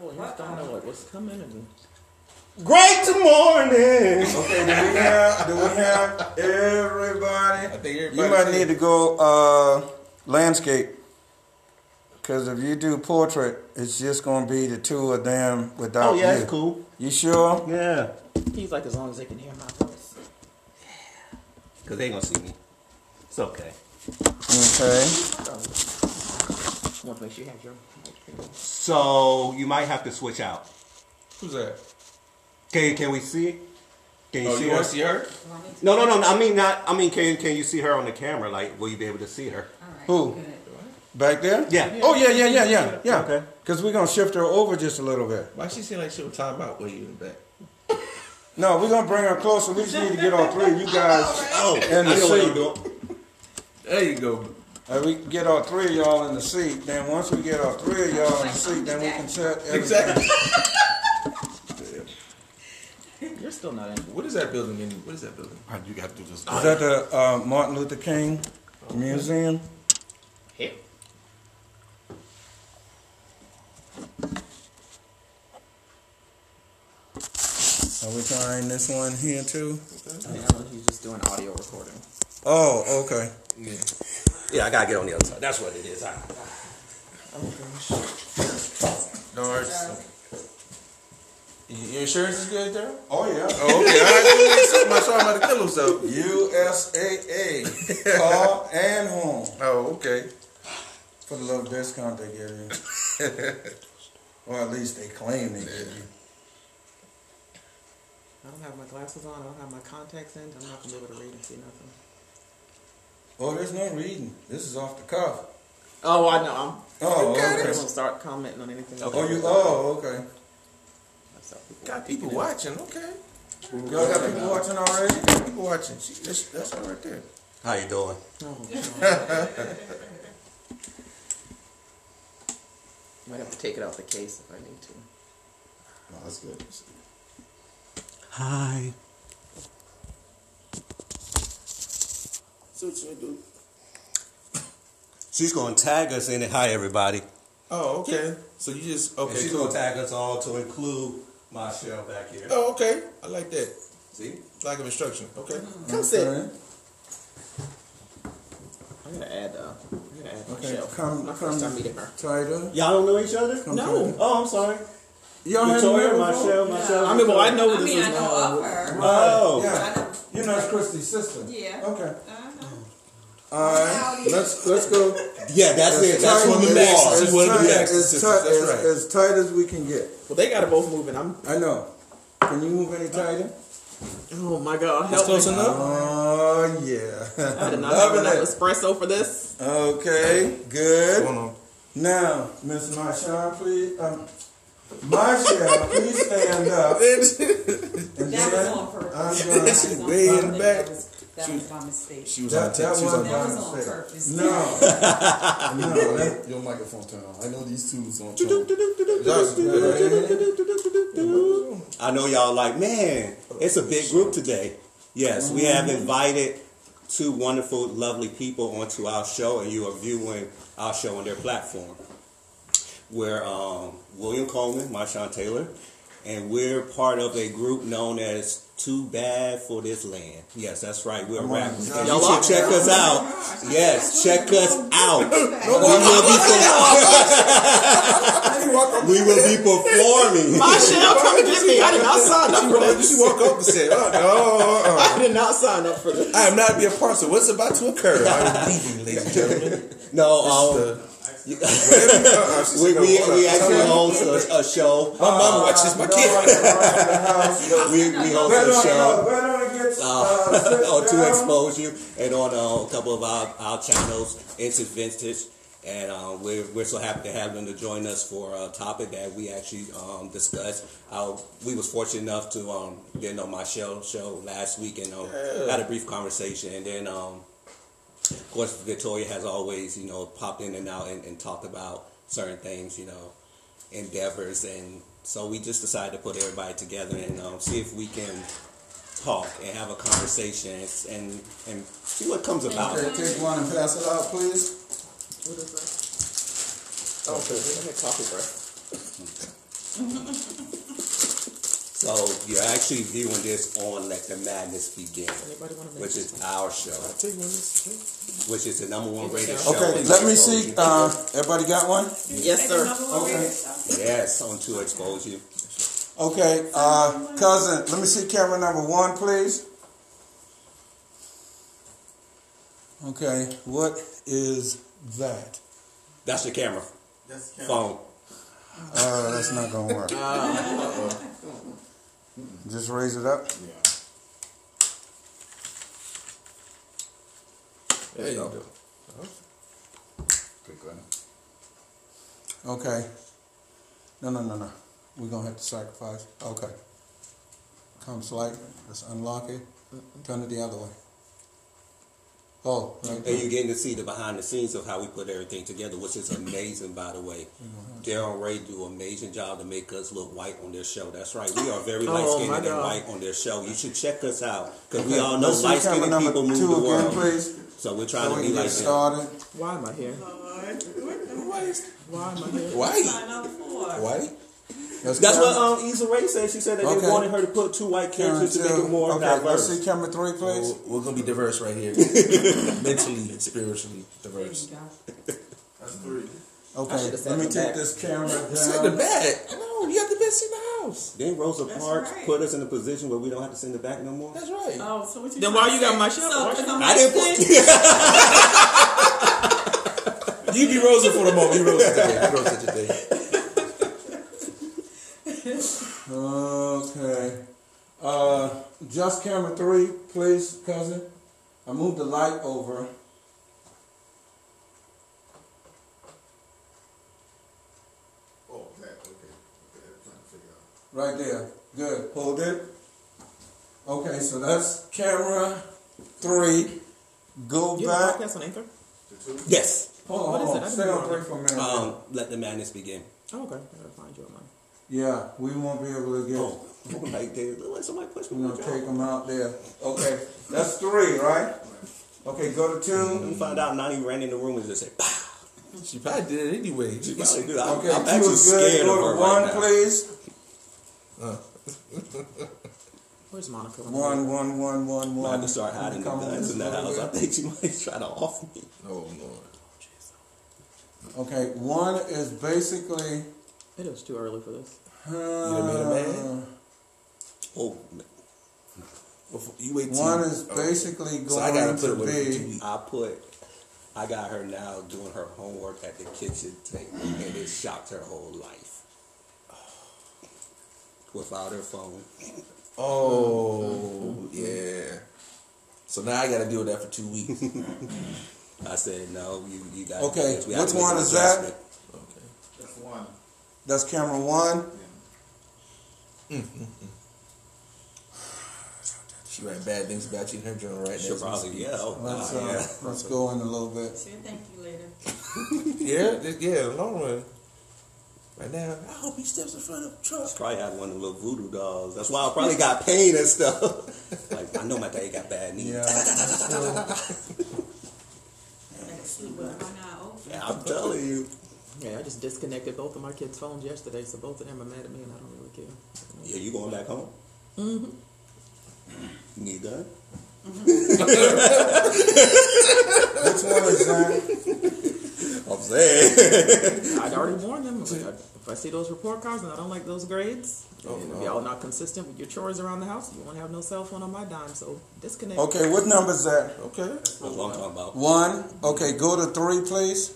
Well, you just don't know what, what's coming. And Great morning. Okay, do we have do we have everybody? I think everybody. You might need to go uh, landscape. Because if you do portrait, it's just going to be the two of them without Oh yeah, you. it's cool. You sure? Yeah, he's like, as long as they can hear my voice. cause they ain't gonna see me. It's okay. Okay. I want to make sure you have your mic. So you might have to switch out. Who's that? Can can we see? it? Can you Oh, see you her? see her? No, no, no. I mean not. I mean, can can you see her on the camera? Like, will you be able to see her? Who? Back there? Yeah. Oh, yeah, yeah, yeah, yeah. Yeah. Okay. Because we're going to shift her over just a little bit. Why she seem like she was time out with you in the back? No, we're going to bring her closer. We just need to get all three of you guys Oh, in the I know what I'm seat. doing. There you go. Uh, we get all three of y'all in the seat. Then once we get all three of y'all in the seat, then we can set everything. Exactly. You're still not in. What is that building? In, what is that building? You got to do this. Is that the uh, Martin Luther King Museum? Here. Are we trying this one here too? I mean, he's just doing audio recording. Oh, okay. Yeah. Yeah, I gotta get on the other side. That's what it is. I, Doris. Your insurance is good, there? Oh yeah. Oh, okay. I my sure I'm about to kill himself. USAA, car and home Oh, okay. for the little discount they give you, or at least they claim they give you. I don't have my glasses on. I don't have my contacts in. I'm not gonna be able to read and see nothing. Oh, there's no reading. This is off the cuff. Oh, I know. I'm. Oh, I'm okay. gonna start commenting on anything. Oh, you. Oh, okay. People Got people watching. Okay. Y'all got people watching already? Got people watching. She, that's, that's her right there. how you doing? Oh, Might have to take it out the case if I need to. No, that's good. Hi. So what you do? She's gonna tag us in it. Hi, everybody. Oh, okay. So you just And okay. she's cool. gonna tag us all to include Michelle back here. Oh, okay. I like that. See? Lack of instruction. Okay. Come sit. I'm gonna add. Uh, I'm gonna add Okay, Michelle. come- My come. first time meeting her. Tighter. Y'all don't know each other? Come No. tighter. Oh, I'm sorry. Y'all haven't Victoria, met before? Michelle, Michelle. I mean, well, I know I this mean, is I know of her. Oh. Yeah. You know it's Christy's sister. Yeah. Okay. Uh-huh. All right. Let's let's go. Yeah, that's it. That's tight on the as- wall. As, She wanted to be tight, extra as, tight, that's as, right. as tight as we can get. Well, they got it both moving. I'm. I know. Can you move any tighter? Oh my god, That's help close me. enough. Oh yeah. I did not have enough espresso for this. Okay, good. Hold on. Now, Miss Marshawn, please, um, Marshall, please stand up. And That was then on purpose. I'm gonna. That was on way in the back. That was, that was my mistake. She was That, on that tape. She was on That was on purpose. No, No, that, your microphone turned on. I know these two is on. I know y'all like, man, it's a big group today. Yes, we have invited two wonderful, lovely people onto our show, and you are viewing our show on their platform. We're um, William Coleman, Marshawn Taylor, and we're part of a group known as Too Bad for This Land. Yes, that's right. We're rappers. And you Y'all should check us out. Yes, check us out. We will be, we will be performing. Michelle, come and get me. I did not sign up for She this. walk up and say, "Oh no, uh, I did not sign up for this. I am not be a part of what's about to occur." I'm leaving, ladies and gentlemen. No, um, This is the- Uh-uh, she we, we, "No, we hold actually host a, a show. My mom watches my kid. We, we host Better a show. better on get, uh, uh, sit or to expose you, and on uh, a couple of our, our channels, Instant Vintage. And uh, we're, we're so happy to have them to join us for a topic that we actually um, discussed. Uh, we was fortunate enough to um, get on my show show last week and um, had a brief conversation. And then, um, of course, Victoria has always, you know, popped in and out and, and talked about certain things, you know, endeavors. And so we just decided to put everybody together and um, see if we can talk and have a conversation and and see what comes about. Okay, take one and pass it out, please. What is that? Oh, okay. I had coffee breath. So you're actually viewing this on Let the Madness Begin, Anybody want to make which is our show, Take one. This. which is the number one rated show. Okay, let me see. Uh, everybody got one? Yes, sir. Okay. Yes, on to expose you. Okay, uh, cousin, let me see camera number one, please. Okay, what is that? That's your camera. That's camera. Phone. Uh, that's not gonna work. Just raise it up. Yeah. There you go. Click on. Okay. No, no, no, no. We're gonna have to sacrifice. Okay. Come slight. Let's unlock it. Turn it the other way. Oh, right And you're getting to see the behind the scenes of how we put everything together, which is amazing, by the way. Mm-hmm. Daryl Ray do an amazing job to make us look white on their show. That's right. We are very Oh, light my skinned and white on their show. You should check us out because we all know light skinned people move the again, world. please. So we're trying So to be like get them. started. Why am I here? Why? is- Why am I here? Why? Sign up for. Why? Let's That's what um, Issa Rae said. She said that Okay. they wanted her to put two white camera characters to make it more Okay, let's diverse. see camera three, please. We're, we're gonna be diverse right here. Mentally and spiritually diverse. That's three. Okay, let me take back. this camera Send the down. back. No, you have the best in the house. Then Rosa That's Parks right. put us in a position where we don't have to send it back no more. That's right. Oh, so what you Then why you got my shirt? So, Why 'cause you- I'm didn't listening. put. You be Rosa for the moment. You Rosa today. You Rosa today. Okay. Uh, just camera three, please, cousin. I moved the light over. Oh, that, okay. Okay, I'm trying to figure out. Right there. Good. Hold it. Okay, so that's camera three. Go You have back. podcast on Anchor? Yes. Hold on, What is hold it? on. I Stay on know. three for a minute. Um, let the madness begin. Oh, okay. I gotta find you on mine. Yeah, we won't be able to get. Oh, like they, look like somebody pushed me. We're gonna take them out there. Okay, that's three, right? Okay, go to two. We found out Nani ran in the room and just said, "Pow." She probably did it anyway. She probably did. I'm, Okay, I'm two actually is good. scared of Go her to one, right now. please. Where's Monica? One, one, one, one, I one. to start hiding the Come on, guns in the just a house. I little think she might try to off me. Oh Lord. Okay, one is basically. It is too early for this. Uh, done made a man? Oh, Before, you wait. till- One is oh. basically going So I gotta put to it her be. I put. I got her now doing her homework at the kitchen table, and it shocked her whole life. Without her phone. Oh yeah. So now I got to deal with that for two weeks. I said, no, you, you got Okay, we which one an is that? adjustment. Okay. That's one. That's camera one. Mm, mm, mm. She write bad things about you in her journal right now. She'll as probably, speak. yeah, oh, Let's uh, yeah. let's go in a little bit. Say thank you later. Yeah, th- yeah, long run. Right now, I hope he steps in front of the truck. She probably had one of the little voodoo dolls. That's why I probably got pain and stuff. like, I know my dad got bad knees. Yeah. I can sleep with one eye open. Yeah, I'm telling you. Yeah, I just disconnected both of my kids' phones yesterday, so both of them are mad at me, and I don't really care. Yeah, you going back home? Mm-hmm. You need a gun? Which one is that? I'm saying. I'd already warned them. Like, if I see those report cards and I don't like those grades, and if y'all not consistent with your chores around the house, you won't have no cell phone on my dime. So disconnect. Okay, what number is that? Okay. That's what I'm talking about. One. Okay, go to three, please.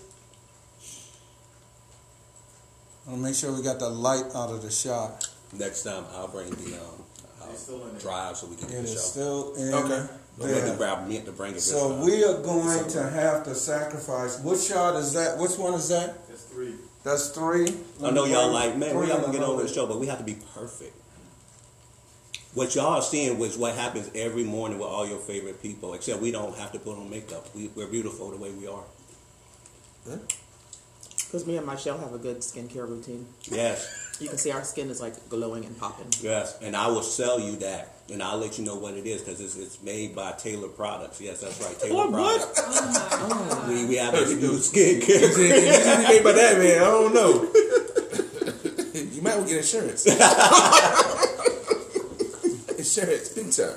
I'll make sure we got the light out of the shot. Next time, I'll bring the um, I'll It's still in there. drive so we can It get the is show. still in Okay. We had there. grab me to bring it. So time. we are going to have to sacrifice. Which shot is that? Which one is that? That's three. That's three. I know y'all like, man, we Three y'all in gonna get row. over the show, but we have to be perfect. What y'all are seeing was what happens every morning with all your favorite people, except we don't have to put on makeup. We, we're beautiful the way we are. Because me and Michelle have a good skincare routine. Yes, You can see our skin is like glowing and popping. yes. And I will sell you that, and I'll let you know what it is because it's, it's made by Taylor Products. Yes, that's right, Taylor Products. We, we have this new skincare. you made by that man. I don't know. you might want to get insurance. insurance big time.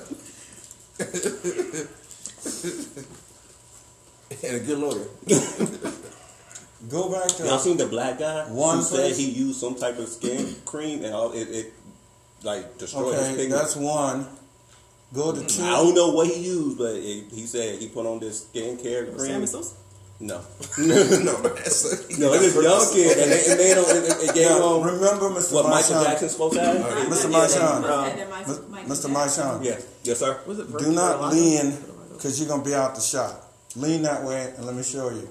and a good lawyer. Go back to. Y'all seen the black guy One who said he used some type of skin cream and all it, it like destroyed his Okay, pigment. that's one. Go to two. I don't know what he used, but it, he said he put on this skincare cream. Sammy Sosa? No, no, that's no, it is young kid, and it, it made him. It, it gave Now, him remember, Mr. what Michael Marshawn. Jackson's supposed to have. Mr. Yeah, Marshawn. um, And then Mike- Mis- Michael Mr. Jackson. Marshawn. Yeah, yes, sir. Was it Do not lean because you're gonna be out the shot. Lean that way, and let me show you.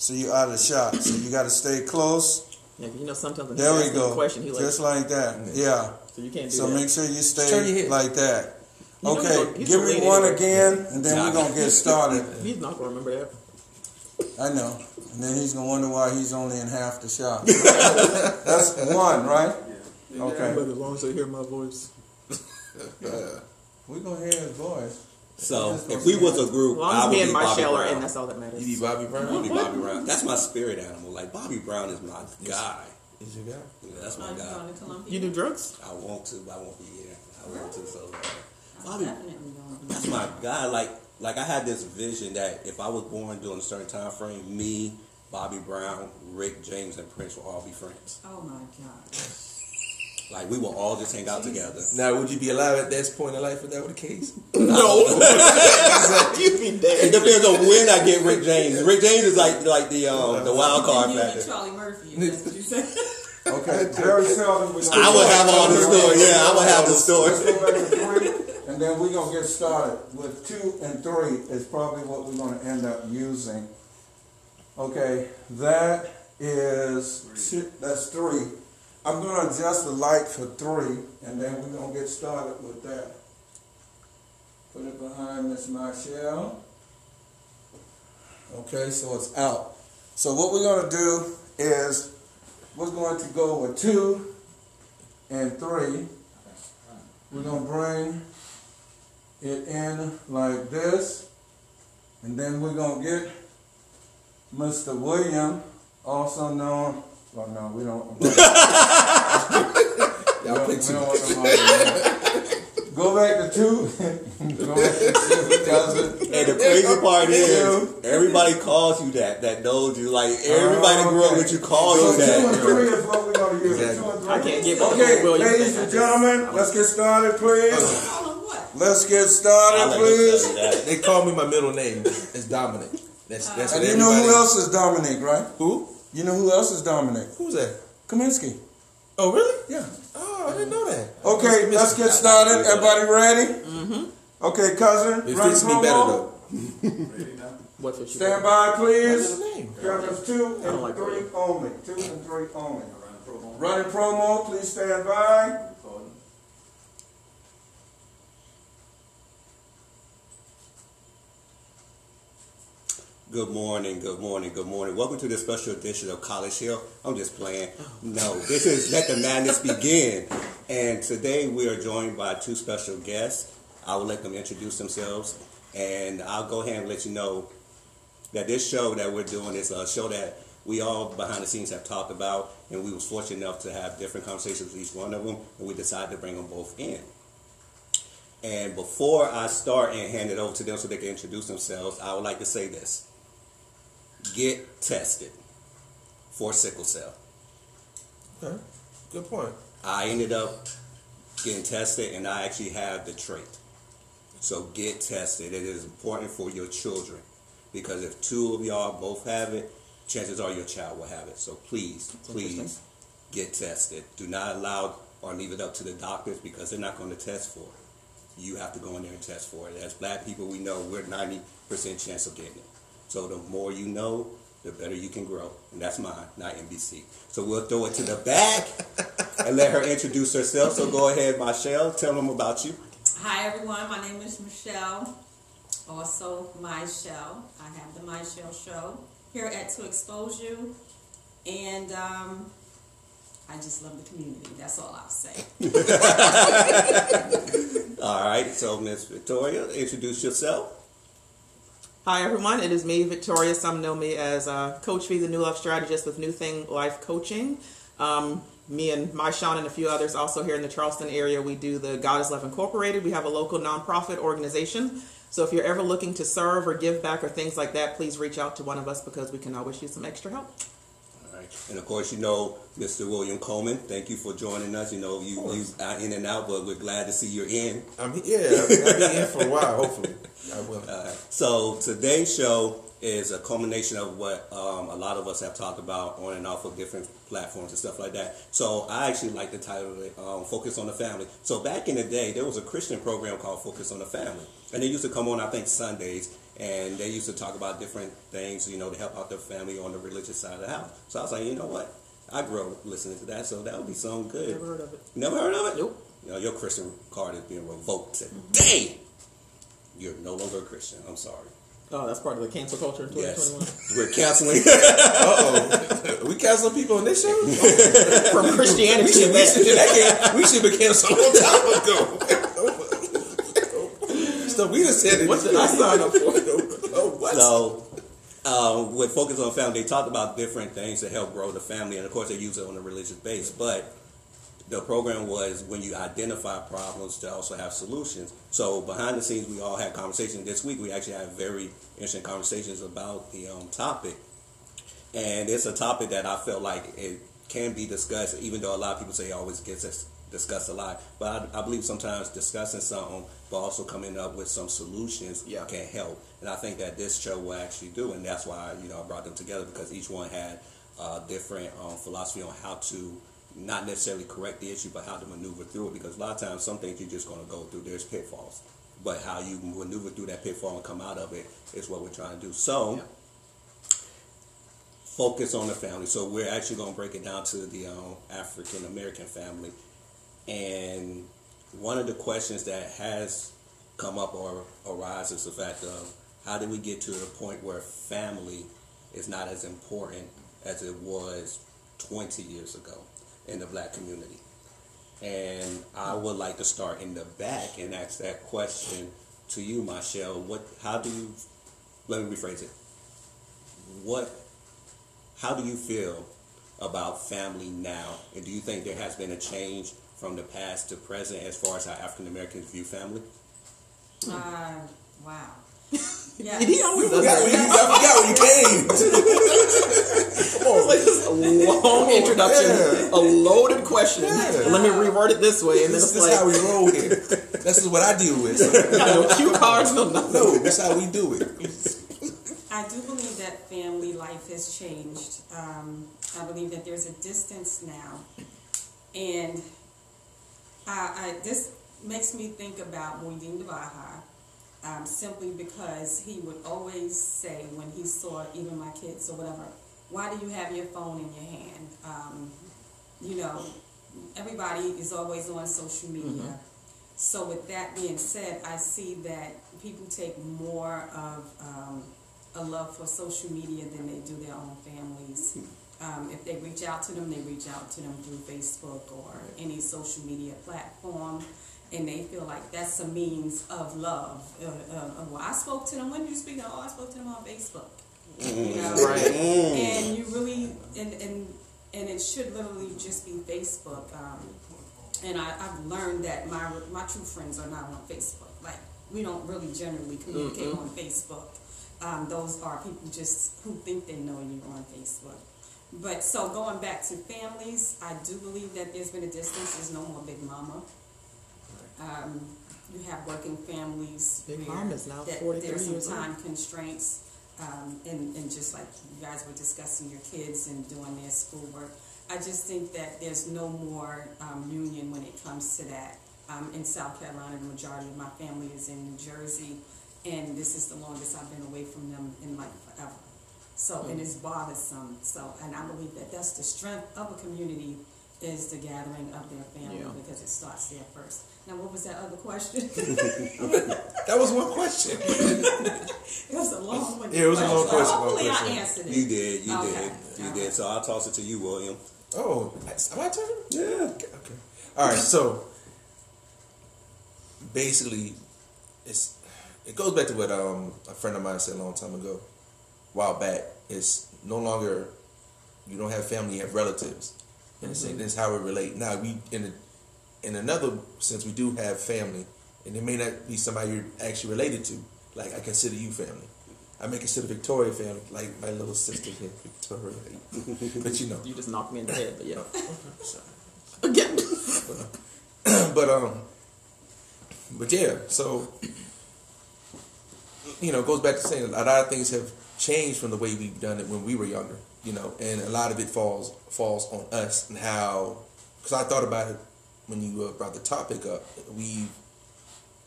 So you out of shot. So you got to stay close. Yeah, you know sometimes There we asks a go. question, he like, Just like that. Yeah. so you can't do So that. make sure you stay like that. You know Okay, he's give me one anyway. again, and then we're gonna get started. He's not gonna remember that. I know. And then he's gonna wonder why he's only in half the shot. That's one, right? Yeah. Okay. But as long as they hear my voice. We're gonna hear his voice. So if we was a group, As long I as would me be and Bobby Michelle are Brown. in, that's all that matters. You be Bobby I'd Brown? be Bobby Brown. That's my spirit animal. Like Bobby Brown is my guy. Is your guy? Yeah, that's my guy. going to Columbia? You do drugs? I want to, but I won't be here. I want to, so. uh, I'm Bobby- definitely going That's my guy. Like, like I had this vision that if I was born during a certain time frame, me, Bobby Brown, Rick James, and Prince will all be friends. Oh my God. Like we will all just hang out together. Now, would you be alive at this point in life if that were the case? No, you'd be dead. it depends on when I get Rick James. Rick James is like like the um the wild card factor. Charlie Murphy. That's what you said. Okay, very seldom we I would have all the story. Yeah, I would have the Let's story. go back to three, and then we're gonna get started with two and three is probably what we're gonna end up using. Okay, that is two, that's three. I'm gonna adjust the light for three, and then we're gonna get started with that. Put it behind Miss Marshall. Okay, so it's out. So what we're gonna do is we're going to go with two and three. We're gonna bring it in like this, and then we're gonna get Mr. William, also known. Well, no, we don't. Y'all don't- we two. don't want them on there. Go back to two. Go back to two. And the crazy part is, everybody calls you that. That knows you. Like everybody that grew up with you calls So you two and that. three is what we're gonna use. Exactly. Two and three. I can't get Okay, William ladies and gentlemen, let's get started, please. Call him what? Let's get started, please. tell you that. They call me my middle name. It's Dominic. That's that's And you know who else is Dominic, right? Who? You know who else is Dominic? Who's that? Kaminsky. Oh, really? Yeah. Oh, I didn't know that. Okay, let's get started. Everybody ready? Mm-hmm. Okay, cousin. It run fits me better though. Ready now? What's what you Stand by, please. his name? Counters two and like three that. only. Two and three only. Run promo. Running promo, please stand by. Good morning, good morning, good morning. Welcome to this special edition of College Hill. I'm just playing. No, this is Let the Madness Begin. And today we are joined by two special guests. I will let them introduce themselves. And I'll go ahead and let you know that this show that we're doing is a show that we all behind the scenes have talked about. And we was fortunate enough to have different conversations with each one of them. And we decided to bring them both in. And before I start and hand it over to them so they can introduce themselves, I would like to say this get tested for sickle cell. Okay. Good point. I ended up getting tested and I actually have the trait. So get tested. It is important for your children because if two of y'all both have it, chances are your child will have it. So please, please get tested. Do not allow or leave it up to the doctors because they're not going to test for it. You have to go in there and test for it. As black people, we know we're 90% chance of getting it. So the more you know, the better you can grow. And that's mine, not NBC. So we'll throw it to the back and let her introduce herself. So go ahead, Michelle. Tell them about you. Hi everyone, my name is Michelle, also My Shell. I have the My Shell show here at To Expose You, and um, I just love the community. That's all I'll say. All right. So Miss Victoria, introduce yourself. Hi everyone, it is me, Victoria. Some know me as uh, Coach V, the New Love Strategist with New Thing Life Coaching. Um, me and my Sean and a few others also here in the Charleston area, we do the God is Love Incorporated. We have a local nonprofit organization. So if you're ever looking to serve or give back or things like that, please reach out to one of us because we can always use some extra help. And of course, you know, Mr. William Coleman, thank you for joining us. You know, you, you are in and out, but we're glad to see you're in. I'm yeah, I'll be in for a while. Hopefully, I will. Right. So today's show is a culmination of what um, a lot of us have talked about on and off of different platforms and stuff like that. So I actually like the title of it, um, Focus on the Family. So back in the day, there was a Christian program called Focus on the Family. And they used to come on, I think, Sundays. And they used to talk about different things, you know, to help out their family on the religious side of the house. So I was like, you know what? I grew up listening to that, so that would be something good. Never heard of it. Never heard of it? Nope. You know, your Christian card is being revoked today. You're no longer a Christian. I'm sorry. Oh, that's part of the cancel culture in 2021. Yes. We're canceling. Uh oh, we cancel people on this show. From we Christianity should, we should, that can, we should be canceled a long time ago. so we just said it. What did I sign up for? So, um, with Focus on Family, they talked about different things to help grow the family. And of course, they use it on a religious base. But the program was when you identify problems to also have solutions. So behind the scenes, we all had conversations. This week, we actually had very interesting conversations about the um, topic, and it's a topic that I felt like it can be discussed, even though a lot of people say it always gets us discussed a lot. But I, I believe sometimes discussing something, but also coming up with some solutions, Yeah. can help. And I think that this show will actually do, and that's why you know I brought them together because each one had uh, different um, philosophy on how to not necessarily correct the issue, but how to maneuver through it. Because a lot of times, some things you're just going to go through. There's pitfalls, but how you maneuver through that pitfall and come out of it is what we're trying to do. So. Yeah. Focus on the family. So we're actually going to break it down to the um, African American family, and one of the questions that has come up or arises is the fact of how did we get to the point where family is not as important as it was 20 years ago in the black community. And I would like to start in the back and ask that question to you, Michelle. What? How do you? Let me rephrase it. What? How do you feel about family now? And do you think there has been a change from the past to present as far as how African Americans view family? Uh, wow. Yeah. he always I does forgot when you. I forgot when you came. Come on, it's like this long introduction, Yeah. a loaded question. Yeah. Let me reword it this way, and This, this like is how we roll here. This is what I deal with. So, no cue cards, no nothing. no, that's how we do it. I do believe that family life has changed. Um, I believe that there's a distance now, and I, I, this makes me think about Muhyiddin Baha, um, simply because he would always say when he saw even my kids or whatever, why do you have your phone in your hand? Um, you know, everybody is always on social media. So with that being said, I see that people take more of um, a love for social media than they do their own families. Um, if they reach out to them, they reach out to them through Facebook or any social media platform, and they feel like that's a means of love. Uh, uh, well, I spoke to them. When did you speak? Oh, I spoke to them on Facebook. You know? Right. And you really, and, and, and it should literally just be Facebook. Um, and I, I've learned that my my true friends are not on Facebook. Like we don't really generally communicate on Facebook. Um, those are people just who think they know you on Facebook. But so going back to families, I do believe that there's been a distance. There's no more Big Mama. Um, you have working families. Big is now that 43 There's some years old. time constraints. Um, and, and just like you guys were discussing your kids and doing their schoolwork, I just think that there's no more um, union when it comes to that. Um, in South Carolina, the majority of my family is in New Jersey, and this is the longest I've been away from them in like forever. So, and it's bothersome. So, and I believe that that's the strength of a community is the gathering of their family Yeah. because it starts there first. Now, what was that other question? That was one question. it was a long one. Yeah, it was a long question, long Hopefully, question. I answered it. You did, you Okay. did, you Okay. did. So I'll toss it to you, William. Oh, am I talking? Yeah. Okay. okay. All right. So basically, it's it goes back to what um, a friend of mine said a long time ago, a while back. It's no longer you don't have family, you have relatives. in a sense. That's how we relate. Now we in a, in another sense we do have family, and it may not be somebody you're actually related to. Like I consider you family. I may consider Victoria family, like my little sister here, Victoria. but you know, You just knocked me in the head, but yeah. Again. but um, but yeah. So you know, it goes back to saying a lot of things have changed from the way we've done it when we were younger. You know, and a lot of it falls falls on us and how. Because I thought about it when you uh, brought the topic up. We've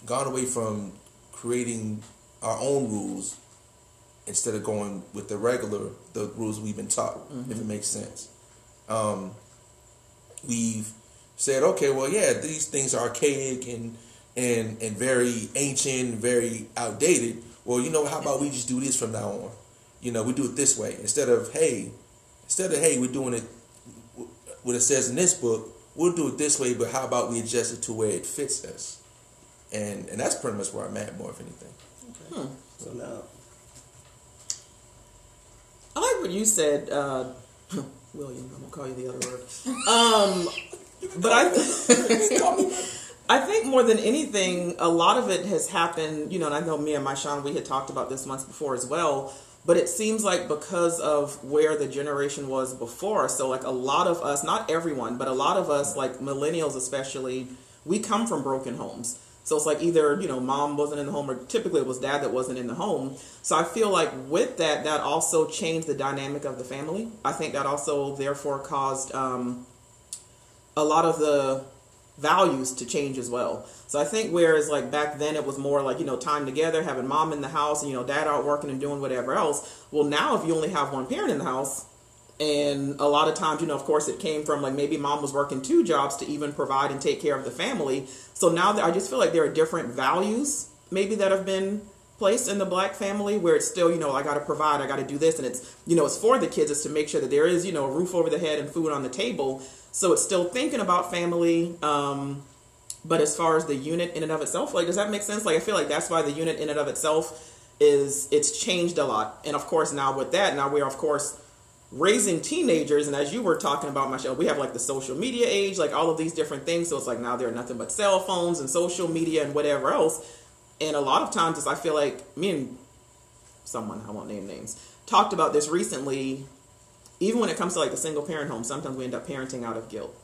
gone away from creating our own rules instead of going with the regular the rules we've been taught. If it makes sense. Um, we've said, okay, well, yeah, these things are archaic and and and very ancient, very outdated. Well, you know, how about we just do this from now on? You know, we do it this way instead of hey, instead of hey, we're doing it what it says in this book. We'll do it this way, but how about we adjust it to where it fits us? And and that's pretty much where I'm at more if anything. Okay. So now, I like what you said, uh, William. I'm gonna call you the other word. Um, but I, I think more than anything, a lot of it has happened. You know, and I know me and my Sean, we had talked about this once before as well. But it seems like because of where the generation was before, so like a lot of us, not everyone, but a lot of us, like millennials especially, we come from broken homes. So it's like either, you know, mom wasn't in the home or typically it was dad that wasn't in the home. So I feel like with that, that also changed the dynamic of the family. I think that also therefore caused um, a lot of the values to change as well. So I think whereas like back then it was more like, you know, time together, having mom in the house and, you know, dad out working and doing whatever else. Well, now if you only have one parent in the house, and a lot of times, you know, of course, it came from like maybe mom was working two jobs to even provide and take care of the family. So now that I just feel like there are different values maybe that have been placed in the black family where it's still, you know, I got to provide, I got to do this. And it's, you know, it's for the kids, it's to make sure that there is, you know, a roof over the head and food on the table. So it's still thinking about family. Um, but as far as the unit in and of itself, like, does that make sense? Like, I feel like that's why the unit in and of itself is, it's changed a lot. And of course, now with that, now we're, of course, raising teenagers and as you were talking about michelle we have like the social media age like all of these different things so it's like now they're nothing but cell phones and social media and whatever else and a lot of times i feel like me and someone i won't name names talked about this recently even when it comes to like the single parent home sometimes we end up parenting out of guilt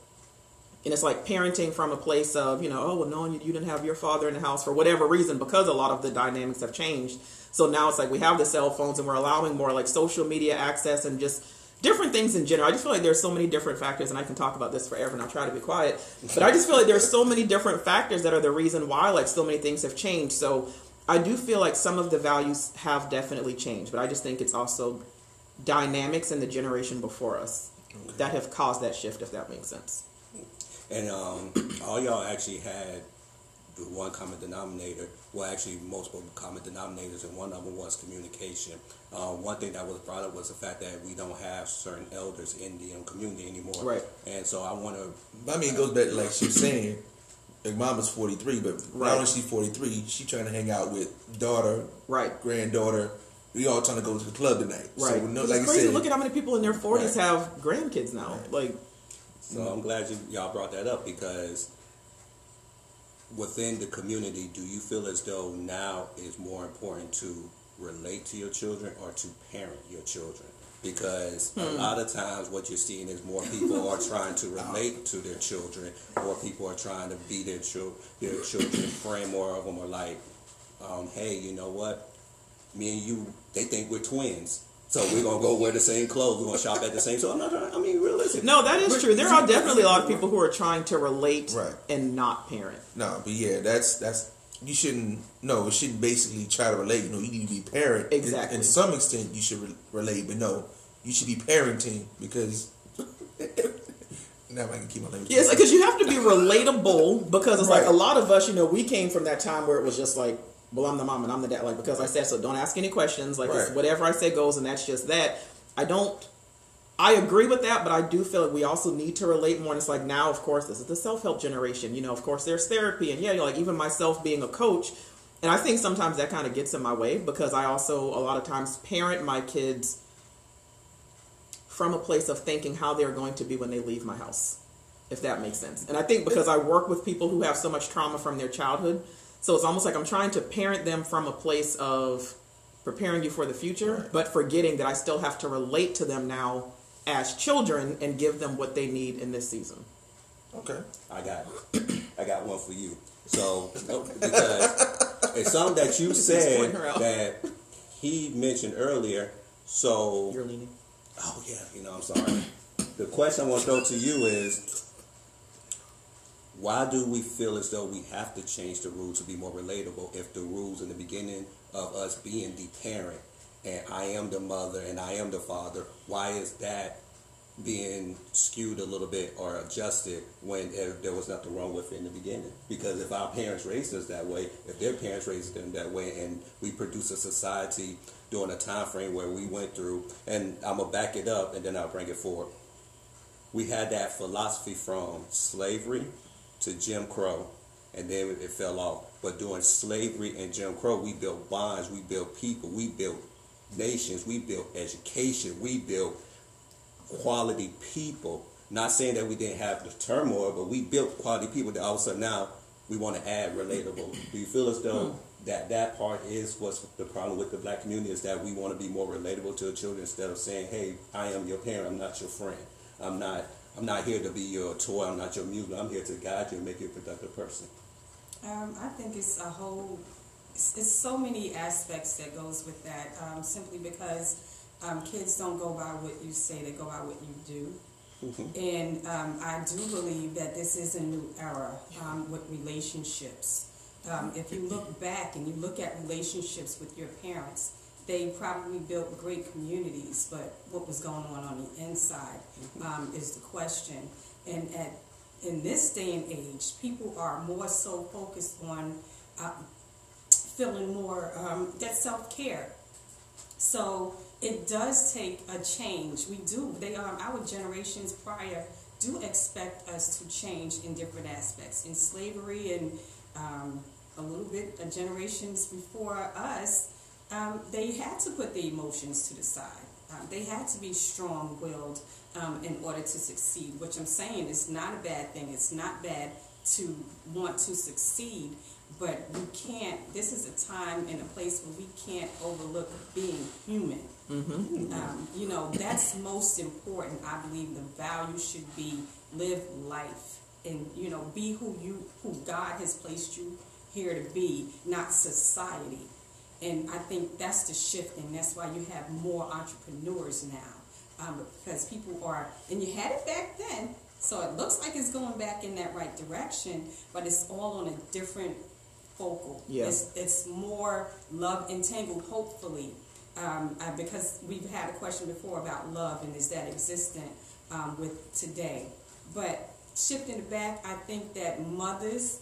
and it's like parenting from a place of you know oh well no you, you didn't have your father in the house for whatever reason because a lot of the dynamics have changed so now it's like we have the cell phones and we're allowing more like social media access and just different things in general. I just feel like there's so many different factors, and I can talk about this forever, and I'll try to be quiet. But I just feel like there's so many different factors that are the reason why like so many things have changed. So I do feel like some of the values have definitely changed, but I just think it's also dynamics in the generation before us that have caused that shift, if that makes sense. and um, all y'all actually had the one common denominator. Well, actually, multiple common denominators, and one of them was communication. Um, one thing that was brought up was the fact that we don't have certain elders in the um, community anymore. Right. And so I want to I mean, it goes back to like she was saying. Like mama's forty three, but Right. not only she forty three, she trying to hang out with daughter, Right. granddaughter. We all trying to go to the club tonight. Right. So, no, it's like I crazy. said, Look at how many people in their 40s Right. have grandkids now. Like, So I'm glad you, y'all brought that up because within the community, do you feel as though now is more important to relate to your children or to parent your children? Because a lot of times what you're seeing is more people are trying to relate to their children, or people are trying to be their, chil- their children's friend. More of them are like, um, hey, you know what? Me and you, they think we're twins. So we're gonna go wear the same clothes. We're gonna shop at the same. So I'm not. trying- I mean, realistic. no, that is true. There are definitely a lot of people who are trying to relate Right. and not parent. no, but yeah, that's that's you shouldn't. No, it shouldn't basically try to relate. You know, you need to be parent. In- Exactly. In, some extent, you should re- relate, but no, you should be parenting because. now I can keep my language. Yes, because you have to be relatable because it's like a lot of us, you know, we came from that time where it was just like, well, I'm the mom and I'm the dad, like because I said so. Don't ask any questions. Like it's Right. whatever I say goes, and that's just that. I don't. I agree with that, but I do feel like we also need to relate more. And it's like now, of course, this is the self help generation. You know, of course, there's therapy, and yeah, you know, like even myself being a coach, and I think sometimes that kind of gets in my way because I also a lot of times parent my kids from a place of thinking how they're going to be when they leave my house, if that makes sense. And I think because I work with people who have so much trauma from their childhood, so it's almost like I'm trying to parent them from a place of preparing you for the future, but forgetting that I still have to relate to them now as children and give them what they need in this season. Okay. I got, I got one for you. So because it's something that you said point her out. that he mentioned earlier. So You're leaning. Oh yeah, you know, I'm sorry. the question I want to throw to you is why do we feel as though we have to change the rules to be more relatable if the rules in the beginning of us being the parent and I am the mother and I am the father, why is that being skewed a little bit or adjusted when there- was nothing wrong with it in the beginning? Because if our parents raised us that way, if their parents raised them that way, and we produce a society during a time frame where we went through, and I'm gonna back it up and then I'll bring it forward. We had that philosophy from slavery to Jim Crow, and then it fell off. But during slavery and Jim Crow, we built bonds, we built people, we built nations, we built education, we built quality people. Not saying that we didn't have the turmoil, but we built quality people that all of a sudden now we want to add relatable. Do you feel as though hmm. that that part is what's the problem with the black community is that we want to be more relatable to the children instead of saying, "Hey, I am your parent. I'm not your friend. I'm not. I'm not here to be your toy. I'm not your muse. I'm here to guide you and make you a productive person." Um, I think it's a whole, it's, it's so many aspects that goes with that. Um, simply because um, kids don't go by what you say; they go by what you do. And um, I do believe that this is a new era um, with relationships. Um, if you look back and you look at relationships with your parents, they probably built great communities, but what was going on on the inside um, is the question. And at in this day and age, people are more so focused on uh, feeling more um, that self care. So it does take a change. We do. They um, our generations prior do expect us to change in different aspects. In slavery and um, a little bit of generations before us, um, they had to put the emotions to the side. Um, they had to be strong-willed um, in order to succeed. Which I'm saying is not a bad thing. It's not bad to want to succeed, but we can't. This is a time and a place where we can't overlook being human. Um, you know, that's most important. I believe the value should be live life and you know be who you who God has placed you here to be, not society. And I think that's the shift, and that's why you have more entrepreneurs now, um, because people are, and you had it back then, so it looks like it's going back in that right direction, but it's all on a different focal. Yeah. It's, it's more love entangled, hopefully, um, uh, because we've had a question before about love and is that existent um, with today. But shifting it back, I think that mothers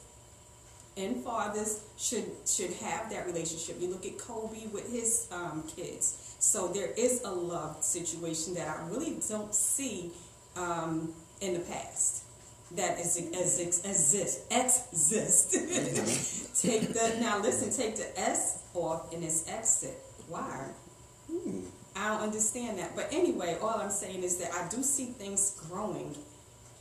and fathers should should have that relationship. You look at Kobe with his um, kids, so there is a love situation that I really don't see um, in the past. That is as exist exist. take the now listen. Take the S off and it's exit. Why? I don't understand that. But anyway, all I'm saying is that I do see things growing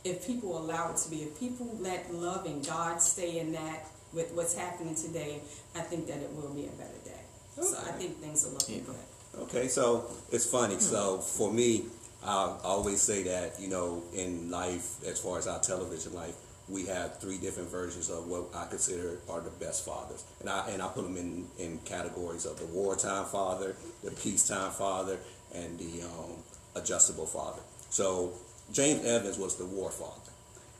if people allow it to be. If people let love and God stay in that with what's happening today, I think that it will be a better day. So I think things are looking good. Okay, so it's funny. So for me, I always say that you know, in life, as far as our television life, we have three different versions of what I consider are the best fathers, and I and I put them in in categories of the wartime father, the peacetime father, and the um, adjustable father. So James Evans was the war father,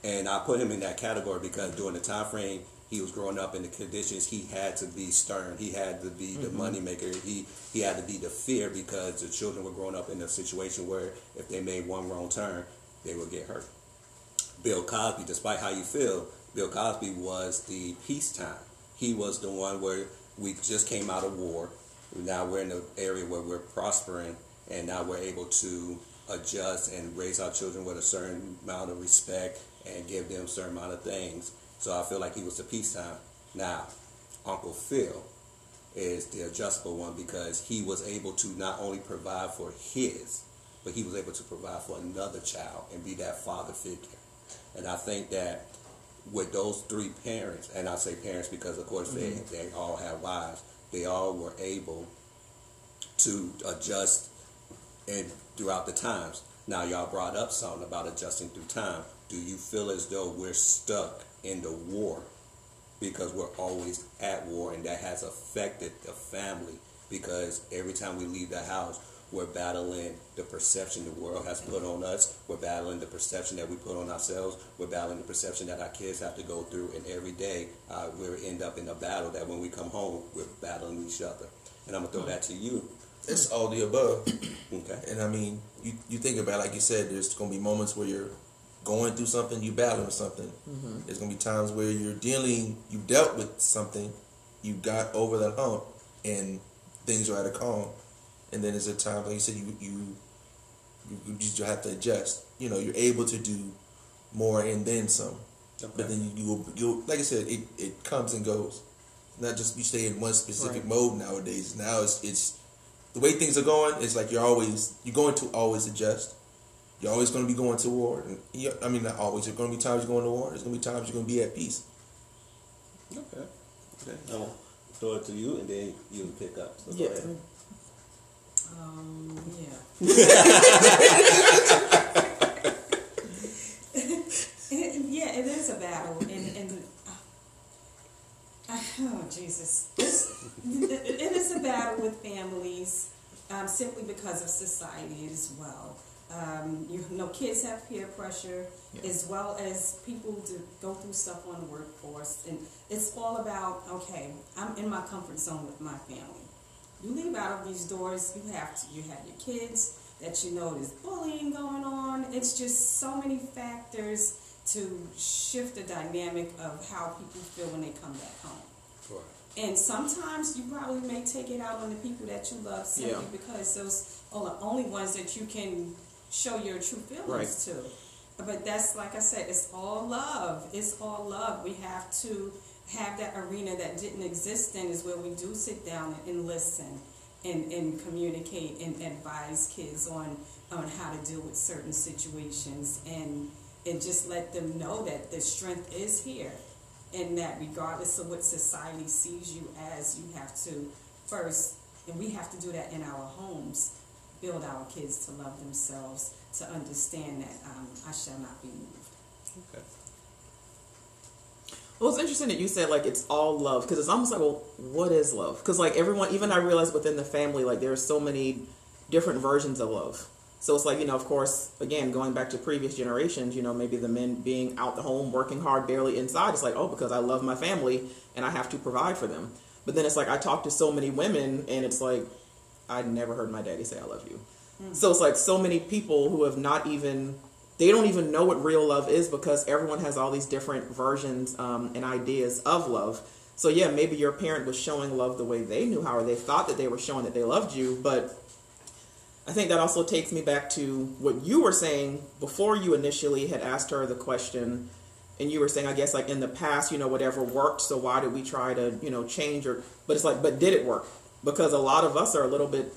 and I put him in that category because during the time frame he was growing up in the conditions, he had to be stern. He had to be the mm-hmm. money maker. He he had to be the fear because the children were growing up in a situation where if they made one wrong turn, they would get hurt. Bill Cosby, despite how you feel, Bill Cosby was the peacetime. He was the one where we just came out of war. Now we're in an area where we're prospering, and now we're able to adjust and raise our children with a certain amount of respect and give them a certain amount of things. So I feel like he was the peacetime. Now, Uncle Phil is the adjustable one because he was able to not only provide for his, but he was able to provide for another child and be that father figure. And I think that with those three parents, and I say parents because of course they, mm-hmm. they all have wives, they all were able to adjust and throughout the times. Now y'all brought up something about adjusting through time. Do you feel as though we're stuck in the war? Because we're always at war and that has affected the family. Because every time we leave the house we're battling the perception the world has put on us. We're battling the perception that we put on ourselves. We're battling the perception that our kids have to go through and every day uh, we end up in a battle that when we come home we're battling each other. And i'm gonna throw that to you. It's all the above. okay. And I mean, you, you think about it, like you said, there's going to be moments where you're going through something, you battling with something. Mm-hmm. There's going to be times where you're dealing, you dealt with something, you got over that hump, and things are at a calm. And then there's a time, like you said, you you you, just have to adjust. You know, you're able to do more and then some. Okay. But then you you you like I said, it, it comes and goes. Not just you stay in one specific Right. mode nowadays. Now it's it's the way things are going. It's like you're always you're going to always adjust. You're always going to be going to war. And I mean, not always. There's going to be times you're going to war. There's going to be times you're going to be at peace. okay okay i'm gonna throw it to you and then you pick up so go Yeah. ahead. Um, yeah. yeah, it is a battle, and and uh, oh Jesus, It's- it is a battle with families, um, simply because of society as well. Um, you know, kids have peer pressure Yeah. as well as people to go through stuff on the workforce, and it's all about okay. I'm in my comfort zone with my family. You leave out of these doors, you have to. You have your kids that you know there's bullying going on. It's just so many factors to shift the dynamic of how people feel when they come back home. Right. And sometimes you probably may take it out on the people that you love simply Yeah. because those are the only ones that you can show your true feelings Right. to. But that's like I said, it's all love. It's all love. We have to have that arena that didn't exist then is where we do sit down and listen and, and communicate and advise kids on on how to deal with certain situations and and just let them know that the strength is here and that regardless of what society sees you as, you have to first, and we have to do that in our homes, build our kids to love themselves, to understand that um, I shall not be moved. Okay. Well, it's interesting that you said like it's all love because it's almost like, well, what is love? Because like everyone, even I realize within the family, like there are so many different versions of love. So it's like you know, of course, again going back to previous generations, you know, maybe the men being out the home, working hard, barely inside. It's like, oh, because I love my family and I have to provide for them. But then it's like I talk to so many women, and it's like I never heard my daddy say I love you. So it's like so many people who have not even they don't even know what real love is because everyone has all these different versions um, and ideas of love. So yeah, maybe your parent was showing love the way they knew how, or they thought that they were showing that they loved you. But I think that also takes me back to what you were saying before you initially had asked her the question, and you were saying, I guess like in the past, you know, whatever worked. So why did we try to, you know, change or? But it's like, but did it work? Because a lot of us are a little bit